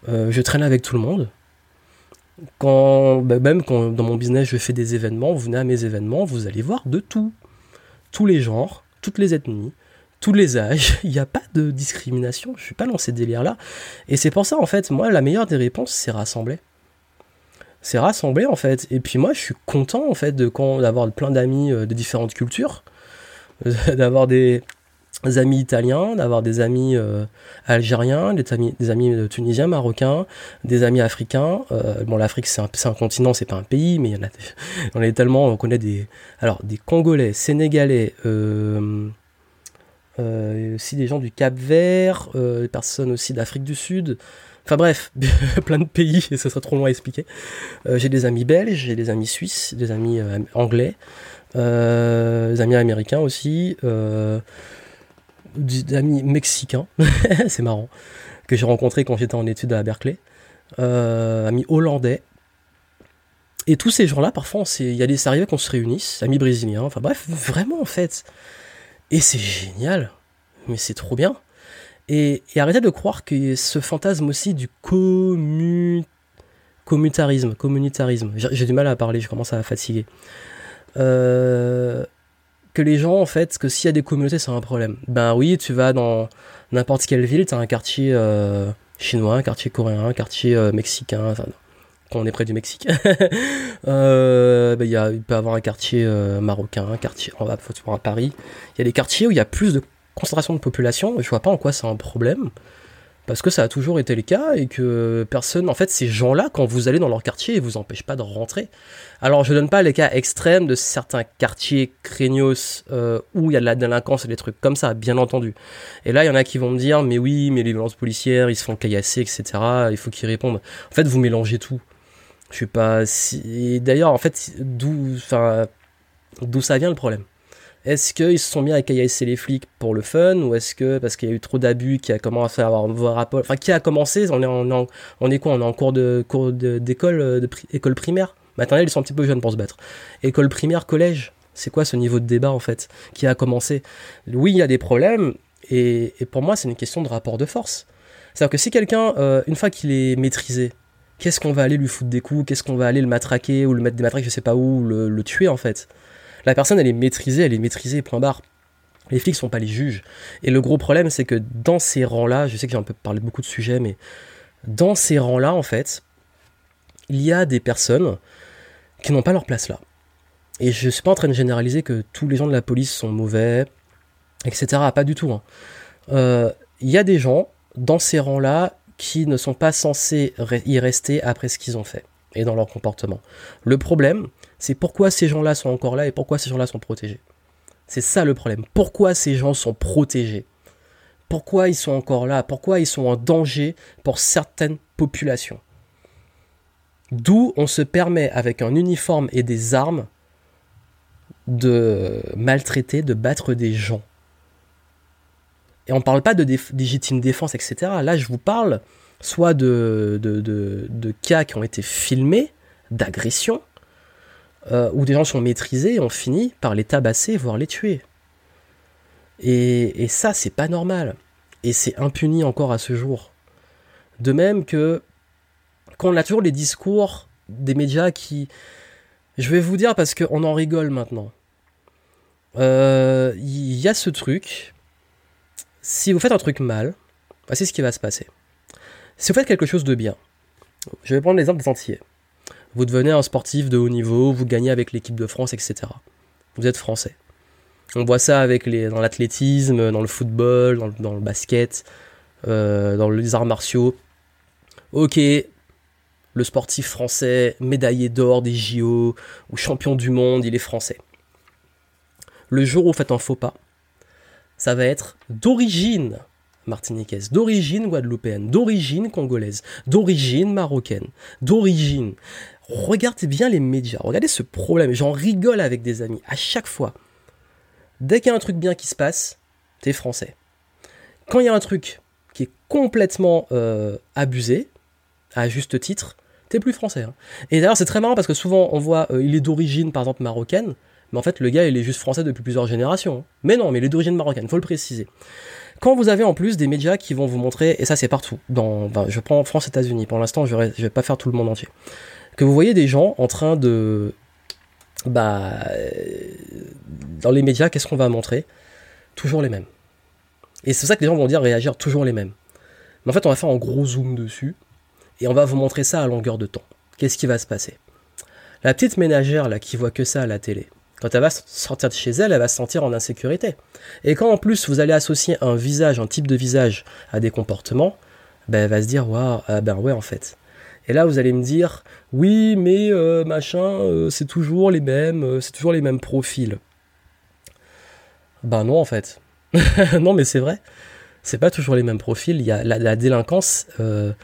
Euh, je traîne avec tout le monde. Quand, bah, même quand dans mon business je fais des événements, vous venez à mes événements, vous allez voir de tout. Tous les genres, toutes les ethnies, tous les âges. Il n'y a pas de discrimination. Je suis pas dans ces délires-là. Et c'est pour ça, en fait, moi, la meilleure des réponses, c'est rassembler. C'est rassembler, en fait. Et puis moi, je suis content, en fait, d'avoir plein d'amis euh, de différentes cultures, d'avoir des, amis italiens, d'avoir des amis euh, algériens, des amis, des amis euh, tunisiens, marocains, des amis africains. Euh, bon, l'Afrique c'est un, un, continent, c'est pas un pays, mais il y en a, on est tellement, on connaît des, alors des Congolais, Sénégalais, aussi des gens du Cap Vert, des personnes aussi d'Afrique du Sud. Enfin bref, plein de pays, et ce serait trop long à expliquer. j'ai des amis belges, j'ai des amis suisses, des amis anglais, des amis américains aussi d'amis mexicains, c'est marrant, que j'ai rencontré quand j'étais en études à Berkeley, euh, amis hollandais. Et tous ces gens-là, parfois, il y a des arrivé qu'on se réunisse, amis brésiliens, enfin bref, vraiment en fait. Et c'est génial, mais c'est trop bien. Et, arrêtez de croire que ce fantasme aussi du commu... communitarisme, communitarisme, j'ai du mal à parler, je commence à fatiguer. Euh, que les gens, en fait, que s'il y a des communautés, c'est un problème. Ben oui, tu vas dans n'importe quelle ville, tu as un quartier euh, chinois, un quartier coréen, un quartier euh, mexicain, enfin, quand on est près du Mexique. ben, il peut y avoir un quartier marocain, un quartier, on va à Paris. Il y a des quartiers où il y a plus de concentration de population, je vois pas en quoi c'est un problème. Parce que ça a toujours été le cas et que personne, en fait, ces gens-là, quand vous allez dans leur quartier, ils vous empêchent pas de rentrer. Alors, je donne pas les cas extrêmes de certains quartiers craignos euh, où il y a de la délinquance et des trucs comme ça, bien entendu. Et là, il y en a qui vont me dire, mais oui, mais les violences policières, ils se font caillasser, etc. Il faut qu'ils répondent. En fait, vous mélangez tout. Je suis pas si. D'ailleurs, en fait, d'où, enfin, d'où ça vient le problème? Est-ce qu'ils se sont mis à caillasser les flics pour le fun ou est-ce que parce qu'il y a eu trop d'abus qui a commencé à avoir un rapport enfin qui a commencé on est en, on est quoi on est en cours de cours d'école de, de, école primaire? Maintenant ils sont un petit peu jeunes pour se battre. École primaire collège c'est quoi ce niveau de débat en fait qui a commencé? Oui il y a des problèmes et, pour moi c'est une question de rapport de force. C'est à dire que si quelqu'un euh, une fois qu'il est maîtrisé qu'est-ce qu'on va aller lui foutre des coups? Qu'est-ce qu'on va aller le matraquer ou le mettre des matraques je sais pas où le, le tuer en fait? La personne, elle est maîtrisée, elle est maîtrisée, point barre. Les flics sont pas les juges. Et le gros problème, c'est que dans ces rangs-là, je sais que j'ai un peu parlé de beaucoup de sujets, mais dans ces rangs-là, en fait, il y a des personnes qui n'ont pas leur place là. Et je suis pas en train de généraliser que tous les gens de la police sont mauvais, etc. Pas du tout. Hein. Euh, il y a des gens dans ces rangs-là qui ne sont pas censés y rester après ce qu'ils ont fait et dans leur comportement. Le problème, c'est pourquoi ces gens-là sont encore là et pourquoi ces gens-là sont protégés. C'est ça le problème. Pourquoi ces gens sont protégés? Pourquoi ils sont encore là? Pourquoi ils sont en danger pour certaines populations? D'où on se permet, avec un uniforme et des armes, de maltraiter, de battre des gens. Et on ne parle pas de légitime défense, etc. Là, je vous parle soit de, de, cas qui ont été filmés, d'agressions, euh, où des gens sont maîtrisés on finit par les tabasser, voire les tuer. Et, et ça, c'est pas normal. Et c'est impuni encore à ce jour. De même que qu'on a toujours les discours des médias qui... Je vais vous dire parce qu'on en rigole maintenant. Il euh, y a ce truc. Si vous faites un truc mal, voici ce qui va se passer. Si vous faites quelque chose de bien, je vais prendre l'exemple des Antillais vous devenez un sportif de haut niveau, vous gagnez avec l'équipe de France, etc. Vous êtes français. On voit ça avec les, dans l'athlétisme, dans le football, dans, le basket, euh, dans les arts martiaux. Ok, le sportif français, médaillé d'or des JO ou champion du monde, il est français. Le jour où vous faites un faux pas, ça va être d'origine martiniquaise, d'origine guadeloupéenne, d'origine congolaise, d'origine marocaine, d'origine regardez bien les médias, regardez ce problème, j'en rigole avec des amis à chaque fois. Dès qu'il y a un truc bien qui se passe, t'es français. Quand il y a un truc qui est complètement euh, abusé, à juste titre, t'es plus français. Hein. Et d'ailleurs c'est très marrant parce que souvent on voit, euh, il est d'origine par exemple marocaine, mais en fait le gars il est juste français depuis plusieurs générations. Hein. Mais non, mais il est d'origine marocaine, faut le préciser. Quand vous avez en plus des médias qui vont vous montrer, et ça c'est partout, dans, je prends France, États-Unis, pour l'instant je je vais pas faire tout le monde entier, que vous voyez des gens en train de... Bah, dans les médias, qu'est-ce qu'on va montrer? Toujours les mêmes. Et c'est ça que les gens vont dire réagir toujours les mêmes. Mais en fait, on va faire un gros zoom dessus et on va vous montrer ça à longueur de temps. Qu'est-ce qui va se passer? La petite ménagère là qui voit que ça à la télé, quand elle va sortir de chez elle, elle va se sentir en insécurité. Et quand en plus vous allez associer un visage, un type de visage à des comportements, ben elle va se dire waouh, ah ben ouais en fait. Et là, vous allez me dire, oui, mais euh, machin, euh, c'est toujours les mêmes, euh, c'est toujours les mêmes profils. Ben non, en fait. non, mais c'est vrai. C'est pas toujours les mêmes profils. La, délinquance, elle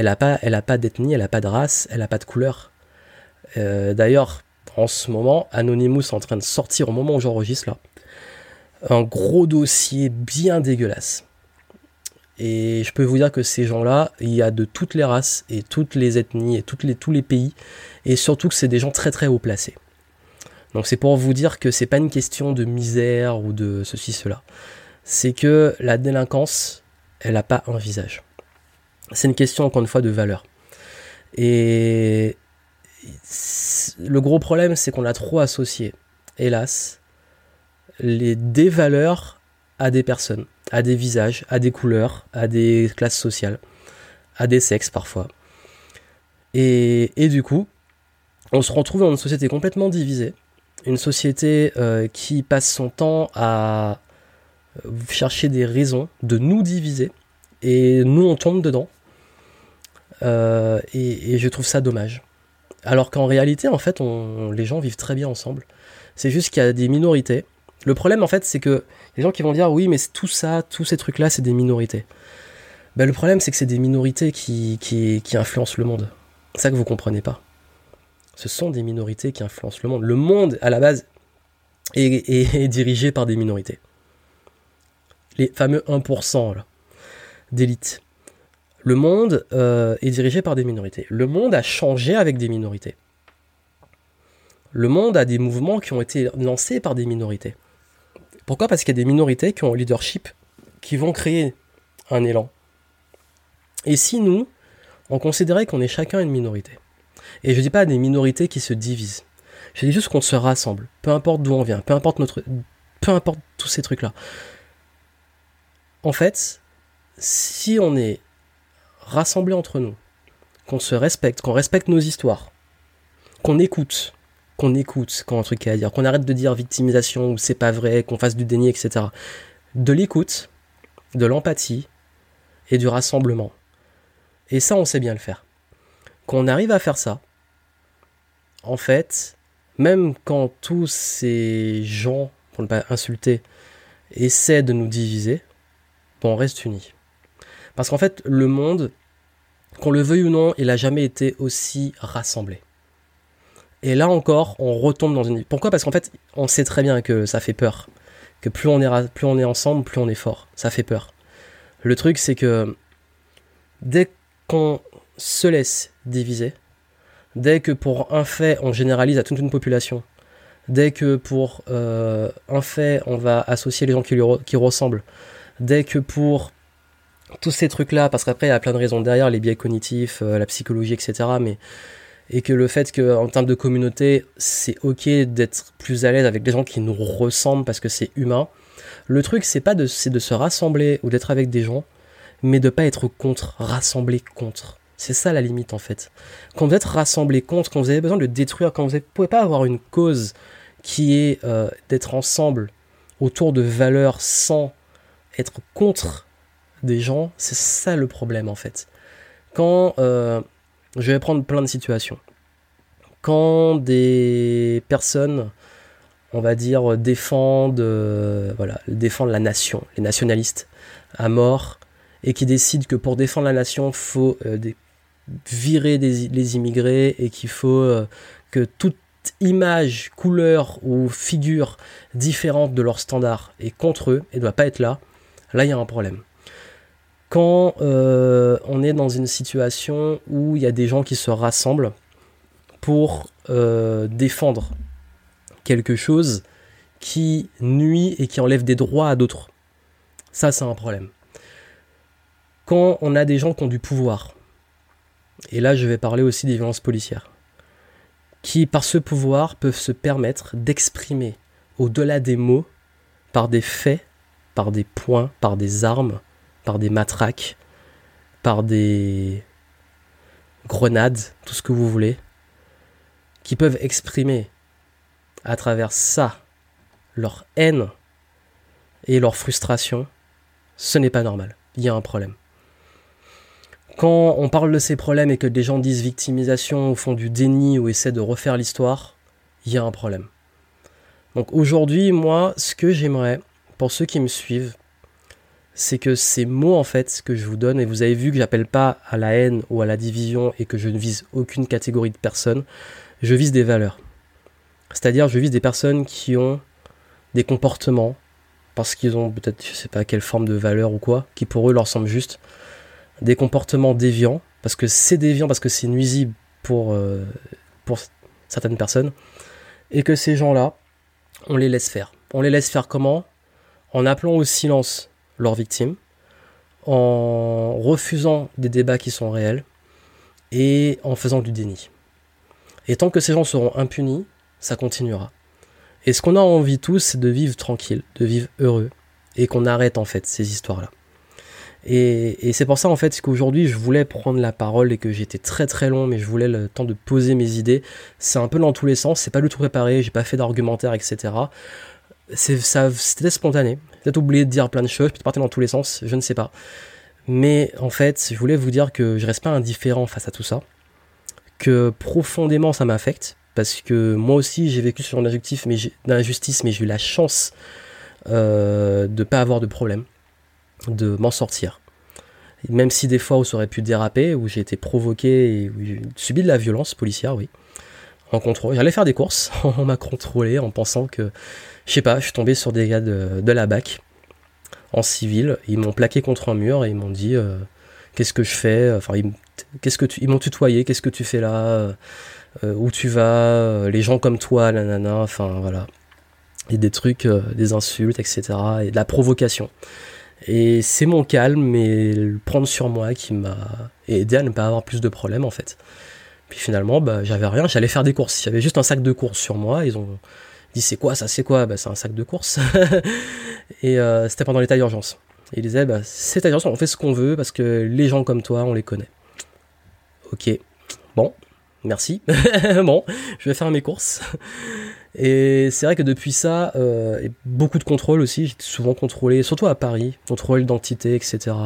n'a pas, a pas d'ethnie, elle n'a pas de race, elle n'a pas de couleur. D'ailleurs, en ce moment, Anonymous est en train de sortir au moment où j'enregistre là, un gros dossier bien dégueulasse et je peux vous dire que ces gens-là, il y a de toutes les races et toutes les ethnies et les, tous les pays. Et surtout que c'est des gens très très haut placés. Donc c'est pour vous dire que c'est pas une question de misère ou de ceci, cela. C'est que la délinquance elle n'a pas un visage. C'est une question, encore une fois, de valeur. Et le gros problème, c'est qu'on a trop associé, hélas, les, des valeurs à des personnes, à des visages, à des couleurs, à des classes sociales, à des sexes parfois. Et, du coup, on se retrouve dans une société complètement divisée, une société euh, qui passe son temps à chercher des raisons de nous diviser, et nous on tombe dedans. Euh, et, je trouve ça dommage. Alors qu'en réalité, en fait, les gens vivent très bien ensemble. C'est juste qu'il y a des minorités. Le problème, en fait, c'est que les gens qui vont dire oui, mais tout ça, tous ces trucs-là, c'est des minorités. Ben, le problème, c'est que c'est des minorités qui, influencent le monde. C'est ça que vous comprenez pas. Ce sont des minorités qui influencent le monde. Le monde, à la base, est, dirigé par des minorités. Les fameux 1% d'élite. Le monde euh, est dirigé par des minorités. Le monde a changé avec des minorités. Le monde a des mouvements qui ont été lancés par des minorités. Pourquoi? Parce qu'il y a des minorités qui ont leadership, qui vont créer un élan. Et si nous, on considérait qu'on est chacun une minorité, et je ne dis pas des minorités qui se divisent, je dis juste qu'on se rassemble, peu importe d'où on vient, peu importe notre, peu importe tous ces trucs-là. En fait, si on est rassemblés entre nous, qu'on se respecte, qu'on respecte nos histoires, qu'on écoute, qu'on écoute quand un truc à dire, qu'on arrête de dire victimisation ou c'est pas vrai, qu'on fasse du déni, etc. De l'écoute, de l'empathie et du rassemblement. Et ça, on sait bien le faire. Quand on arrive à faire ça, en fait, même quand tous ces gens, pour ne pas insulter, essaient de nous diviser, on reste unis. Parce qu'en fait, le monde, qu'on le veuille ou non, il n'a jamais été aussi rassemblé. Et là encore, on retombe dans une... Pourquoi? Parce qu'en fait, on sait très bien que ça fait peur. Que plus on est, plus on est ensemble, plus on est fort. Ça fait peur. Le truc, c'est que dès qu'on se laisse diviser, dès que pour un fait, on généralise à toute une population, dès que pour euh, un fait, on va associer les gens qui, ressemblent, dès que pour tous ces trucs-là, parce qu'après, il y a plein de raisons derrière, les biais cognitifs, euh, la psychologie, etc. Mais, et que le fait qu'en termes de communauté, c'est ok d'être plus à l'aise avec des gens qui nous ressemblent parce que c'est humain. Le truc, c'est pas de, c'est de se rassembler ou d'être avec des gens, mais de pas être contre, rassembler contre. C'est ça la limite en fait. Quand vous êtes rassemblé contre, quand vous avez besoin de détruire, quand vous ne pouvez pas avoir une cause qui est euh, d'être ensemble autour de valeurs sans être contre des gens, c'est ça le problème en fait. Quand euh, je vais prendre plein de situations, quand des personnes, on va dire, défendent, euh, voilà, défendent la nation, les nationalistes à mort, et qui décident que pour défendre la nation, faut euh, virer les immigrés et qu'il faut que toute image, couleur ou figure différente de leur standard est contre eux et ne doit pas être là, là il y a un problème quand euh, on est dans une situation où il y a des gens qui se rassemblent pour euh, défendre quelque chose qui nuit et qui enlève des droits à d'autres. Ça, c'est un problème. Quand on a des gens qui ont du pouvoir, et là je vais parler aussi des violences policières, qui par ce pouvoir peuvent se permettre d'exprimer au-delà des mots, par des faits, par des points, par des armes, par des matraques, par des grenades, tout ce que vous voulez, qui peuvent exprimer à travers ça leur haine et leur frustration, ce n'est pas normal. Il y a un problème. Quand on parle de ces problèmes et que des gens disent victimisation ou font du déni ou essaient de refaire l'histoire, il y a un problème. Donc aujourd'hui, moi, ce que j'aimerais, pour ceux qui me suivent, c'est que ces mots en fait que je vous donne, et vous avez vu que j'appelle pas à la haine ou à la division et que je ne vise aucune catégorie de personnes, je vise des valeurs. C'est-à-dire je vise des personnes qui ont des comportements, parce qu'ils ont peut-être je sais pas quelle forme de valeur ou quoi, qui pour eux leur semble juste, des comportements déviants, parce que c'est déviant, parce que c'est nuisible pour, euh, pour certaines personnes, et que ces gens-là, on les laisse faire. On les laisse faire comment? En appelant au silence leurs victimes, en refusant des débats qui sont réels et en faisant du déni. Et tant que ces gens seront impunis, ça continuera. Et ce qu'on a envie tous, c'est de vivre tranquille, de vivre heureux, et qu'on arrête en fait ces histoires-là. Et, c'est pour ça en fait qu'aujourd'hui je voulais prendre la parole et que j'étais très très long, mais je voulais le temps de poser mes idées. C'est un peu dans tous les sens, c'est pas du tout préparé, j'ai pas fait d'argumentaire, etc. C'était spontané. Peut-être oublié de dire plein de choses, peut-être partir dans tous les sens, je ne sais pas. Mais en fait, je voulais vous dire que je reste pas indifférent face à tout ça, que profondément ça m'affecte, parce que moi aussi j'ai vécu injustice, mais d'injustice, mais j'ai eu la chance euh, de pas avoir de problème de m'en sortir. Même si des fois où ça aurait pu déraper, où j'ai été provoqué et où j'ai subi de la violence policière, oui. J'allais faire des courses, on m'a contrôlé en pensant que, je sais pas, je suis tombé sur des gars de, la BAC en civil. Ils m'ont plaqué contre un mur et ils m'ont dit euh, qu'est-ce que je fais? Enfin, ils, qu'est-ce que ils m'ont tutoyé. Qu'est-ce que tu fais là? Euh, Où tu vas? Les gens comme toi, nanana. Enfin voilà. Et des trucs, euh, des insultes, etc. Et de la provocation. Et c'est mon calme et le prendre sur moi qui m'a aidé à ne pas avoir plus de problèmes en fait. Puis finalement, bah, j'avais rien, j'allais faire des courses. J'avais juste un sac de courses sur moi. Ils ont dit c'est quoi ça, c'est quoi? Bah, C'est un sac de courses. et euh, c'était pendant l'état d'urgence. ils disaient bah, c'est l'état d'urgence, on fait ce qu'on veut parce que les gens comme toi, on les connaît. Ok, bon, merci. bon, je vais faire mes courses. Et c'est vrai que depuis ça, euh, et beaucoup de contrôles aussi, j'étais souvent contrôlé, surtout à Paris, contrôle d'identité, etc.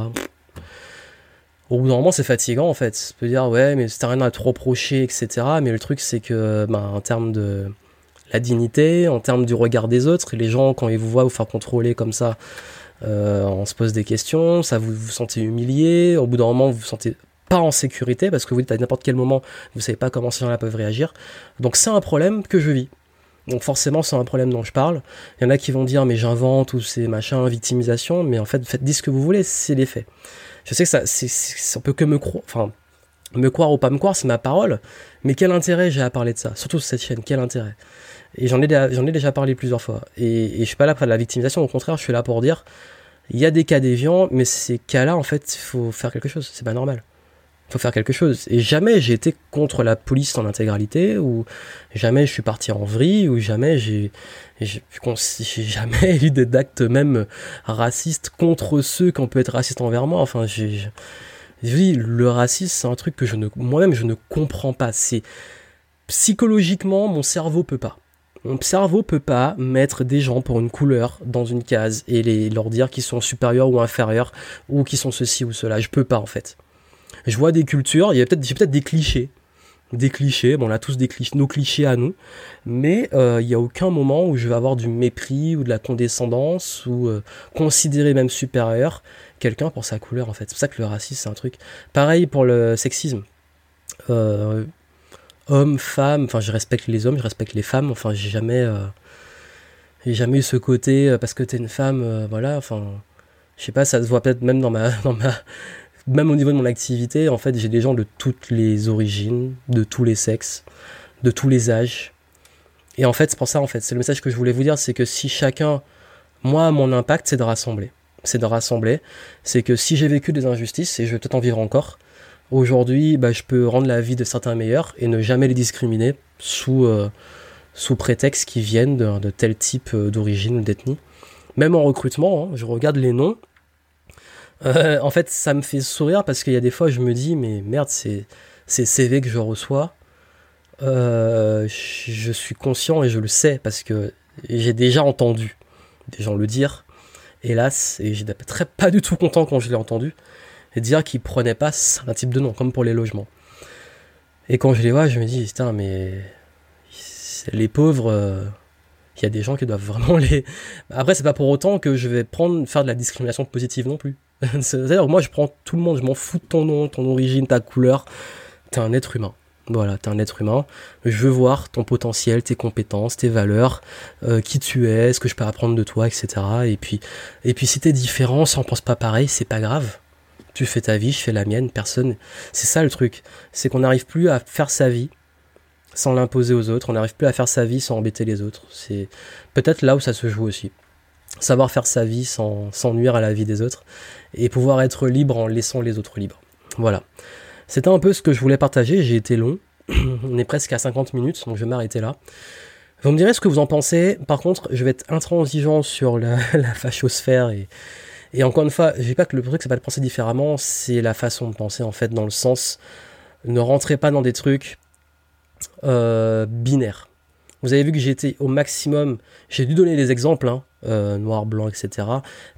Au bout d'un moment, c'est fatigant en fait. Tu peux dire, ouais, mais t'as rien à te reprocher, etc. Mais le truc, c'est que, ben, en termes de la dignité, en termes du regard des autres, les gens, quand ils vous voient vous faire contrôler comme ça, euh, on se pose des questions, ça vous vous sentez humilié, au bout d'un moment, vous vous sentez pas en sécurité parce que vous dites à n'importe quel moment, vous savez pas comment ces gens-là peuvent réagir. Donc c'est un problème que je vis. Donc forcément, c'est un problème dont je parle. Il y en a qui vont dire, mais j'invente ou c'est machin, victimisation, mais en fait, faites dites ce que vous voulez, c'est les faits. Je sais que ça, c'est, on peut que me croire, enfin, me croire ou pas me croire, c'est ma parole, mais quel intérêt j'ai à parler de ça Surtout sur cette chaîne, quel intérêt? Et j'en ai, déjà parlé plusieurs fois. Et, et je suis pas là pour la victimisation, au contraire, je suis là pour dire, il y a des cas déviants, mais ces cas-là, en fait, il faut faire quelque chose, c'est pas normal faut faire quelque chose. Et jamais j'ai été contre la police en intégralité, ou jamais je suis parti en vrille, ou jamais j'ai, jamais eu d'actes même racistes contre ceux qui ont pu être racistes envers moi. Enfin, j'ai, le racisme, c'est un truc que je ne, moi-même, je ne comprends pas. C'est psychologiquement, mon cerveau peut pas. Mon cerveau peut pas mettre des gens pour une couleur dans une case et les, leur dire qu'ils sont supérieurs ou inférieurs ou qu'ils sont ceci ou cela. Je peux pas en fait je vois des cultures, il peut-être, j'ai peut-être des clichés, des clichés, bon on a tous des clichés, nos clichés à nous, mais euh, il n'y a aucun moment où je vais avoir du mépris ou de la condescendance ou euh, considérer même supérieur quelqu'un pour sa couleur en fait. C'est pour ça que le racisme c'est un truc. Pareil pour le sexisme. Euh, homme, femme, enfin je respecte les hommes, je respecte les femmes, enfin j'ai jamais, j'ai jamais eu ce côté parce que t'es une femme, voilà, enfin je sais pas, ça se voit peut-être même dans ma, dans ma, même au niveau de mon activité, en fait, j'ai des gens de toutes les origines, de tous les sexes, de tous les âges. Et en fait, c'est pour ça, en fait, c'est le message que je voulais vous dire, c'est que si chacun, moi, mon impact, c'est de rassembler. C'est de rassembler. C'est que si j'ai vécu des injustices, et je vais peut-être en vivre encore, aujourd'hui, bah, je peux rendre la vie de certains meilleurs et ne jamais les discriminer sous, euh, sous prétexte qu'ils viennent de, de, tel type euh, d'origine ou d'ethnie. Même en recrutement, hein, je regarde les noms, euh, en fait, ça me fait sourire parce qu'il y a des fois, je me dis, mais merde, c'est ces CV que je reçois. Je suis conscient et je le sais parce que j'ai déjà entendu des gens le dire, hélas, et j'étais très pas du tout content quand je l'ai entendu, dire qu'ils prenaient pas un type de nom, comme pour les logements. Et quand je les vois, je me dis, putain, mais les pauvres, euh, il y a des gens qui doivent vraiment les. Après, c'est pas pour autant que je vais prendre, faire de la discrimination positive non plus. C'est-à-dire, moi, je prends tout le monde, je m'en fous de ton nom, ton origine, ta couleur. T'es un être humain. Voilà, t'es un être humain. Je veux voir ton potentiel, tes compétences, tes valeurs, euh, qui tu es, ce que je peux apprendre de toi, etc. Et puis, et puis si t'es différent, si on pense pas pareil, c'est pas grave. Tu fais ta vie, je fais la mienne, personne. C'est ça le truc. C'est qu'on n'arrive plus à faire sa vie sans l'imposer aux autres. On n'arrive plus à faire sa vie sans embêter les autres. C'est peut-être là où ça se joue aussi. savoir faire sa vie sans, sans nuire à la vie des autres, et pouvoir être libre en laissant les autres libres. Voilà. C'était un peu ce que je voulais partager, j'ai été long, on est presque à 50 minutes, donc je vais m'arrêter là. Vous me direz ce que vous en pensez. Par contre, je vais être intransigeant sur la, la fachosphère et, et encore une fois, je dis pas que le truc c'est pas de penser différemment, c'est la façon de penser en fait dans le sens ne rentrez pas dans des trucs euh, binaires. Vous avez vu que j'étais au maximum, j'ai dû donner des exemples, hein, euh, noir, blanc, etc.,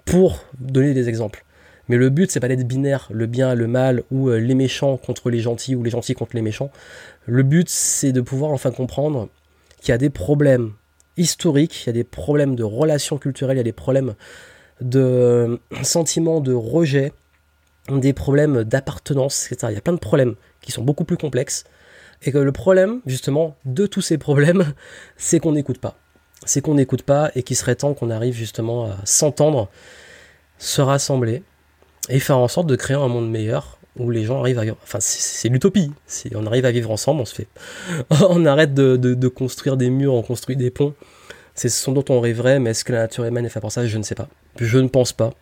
pour donner des exemples. Mais le but, c'est pas d'être binaire, le bien, le mal, ou euh, les méchants contre les gentils, ou les gentils contre les méchants. Le but, c'est de pouvoir enfin comprendre qu'il y a des problèmes historiques, il y a des problèmes de relations culturelles, il y a des problèmes de sentiments de rejet, des problèmes d'appartenance, etc. Il y a plein de problèmes qui sont beaucoup plus complexes. Et que le problème, justement, de tous ces problèmes, c'est qu'on n'écoute pas. C'est qu'on n'écoute pas et qu'il serait temps qu'on arrive justement à s'entendre, se rassembler et faire en sorte de créer un monde meilleur où les gens arrivent à vivre. Enfin, c'est l'utopie. Si on arrive à vivre ensemble, on se fait. on arrête de, construire des murs, on construit des ponts. C'est ce dont on rêverait, mais est-ce que la nature humaine est faite pour ça? Je ne sais pas. Je ne pense pas.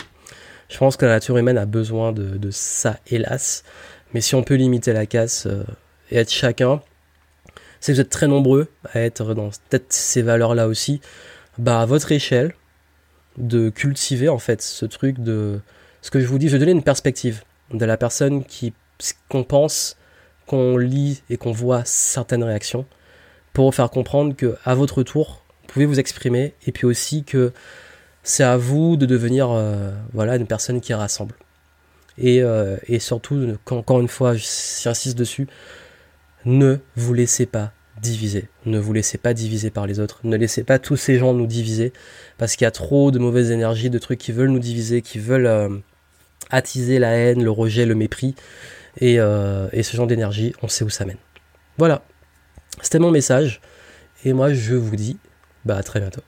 Je pense que la nature humaine a besoin de, ça, hélas. Mais si on peut limiter la casse euh, et être chacun, que vous êtes très nombreux à être dans peut-être ces valeurs-là aussi, bah à votre échelle, de cultiver en fait ce truc de ce que je vous dis, je vais donner une perspective de la personne qui qu'on pense, qu'on lit et qu'on voit certaines réactions pour faire comprendre que à votre tour, vous pouvez vous exprimer et puis aussi que c'est à vous de devenir euh, voilà une personne qui rassemble. Et, euh, et surtout, encore une fois, j'insiste dessus, ne vous laissez pas diviser. Ne vous laissez pas diviser par les autres. Ne laissez pas tous ces gens nous diviser. Parce qu'il y a trop de mauvaises énergies, de trucs qui veulent nous diviser, qui veulent euh, attiser la haine, le rejet, le mépris. Et, euh, et ce genre d'énergie, on sait où ça mène. Voilà. C'était mon message. Et moi, je vous dis, bah, à très bientôt.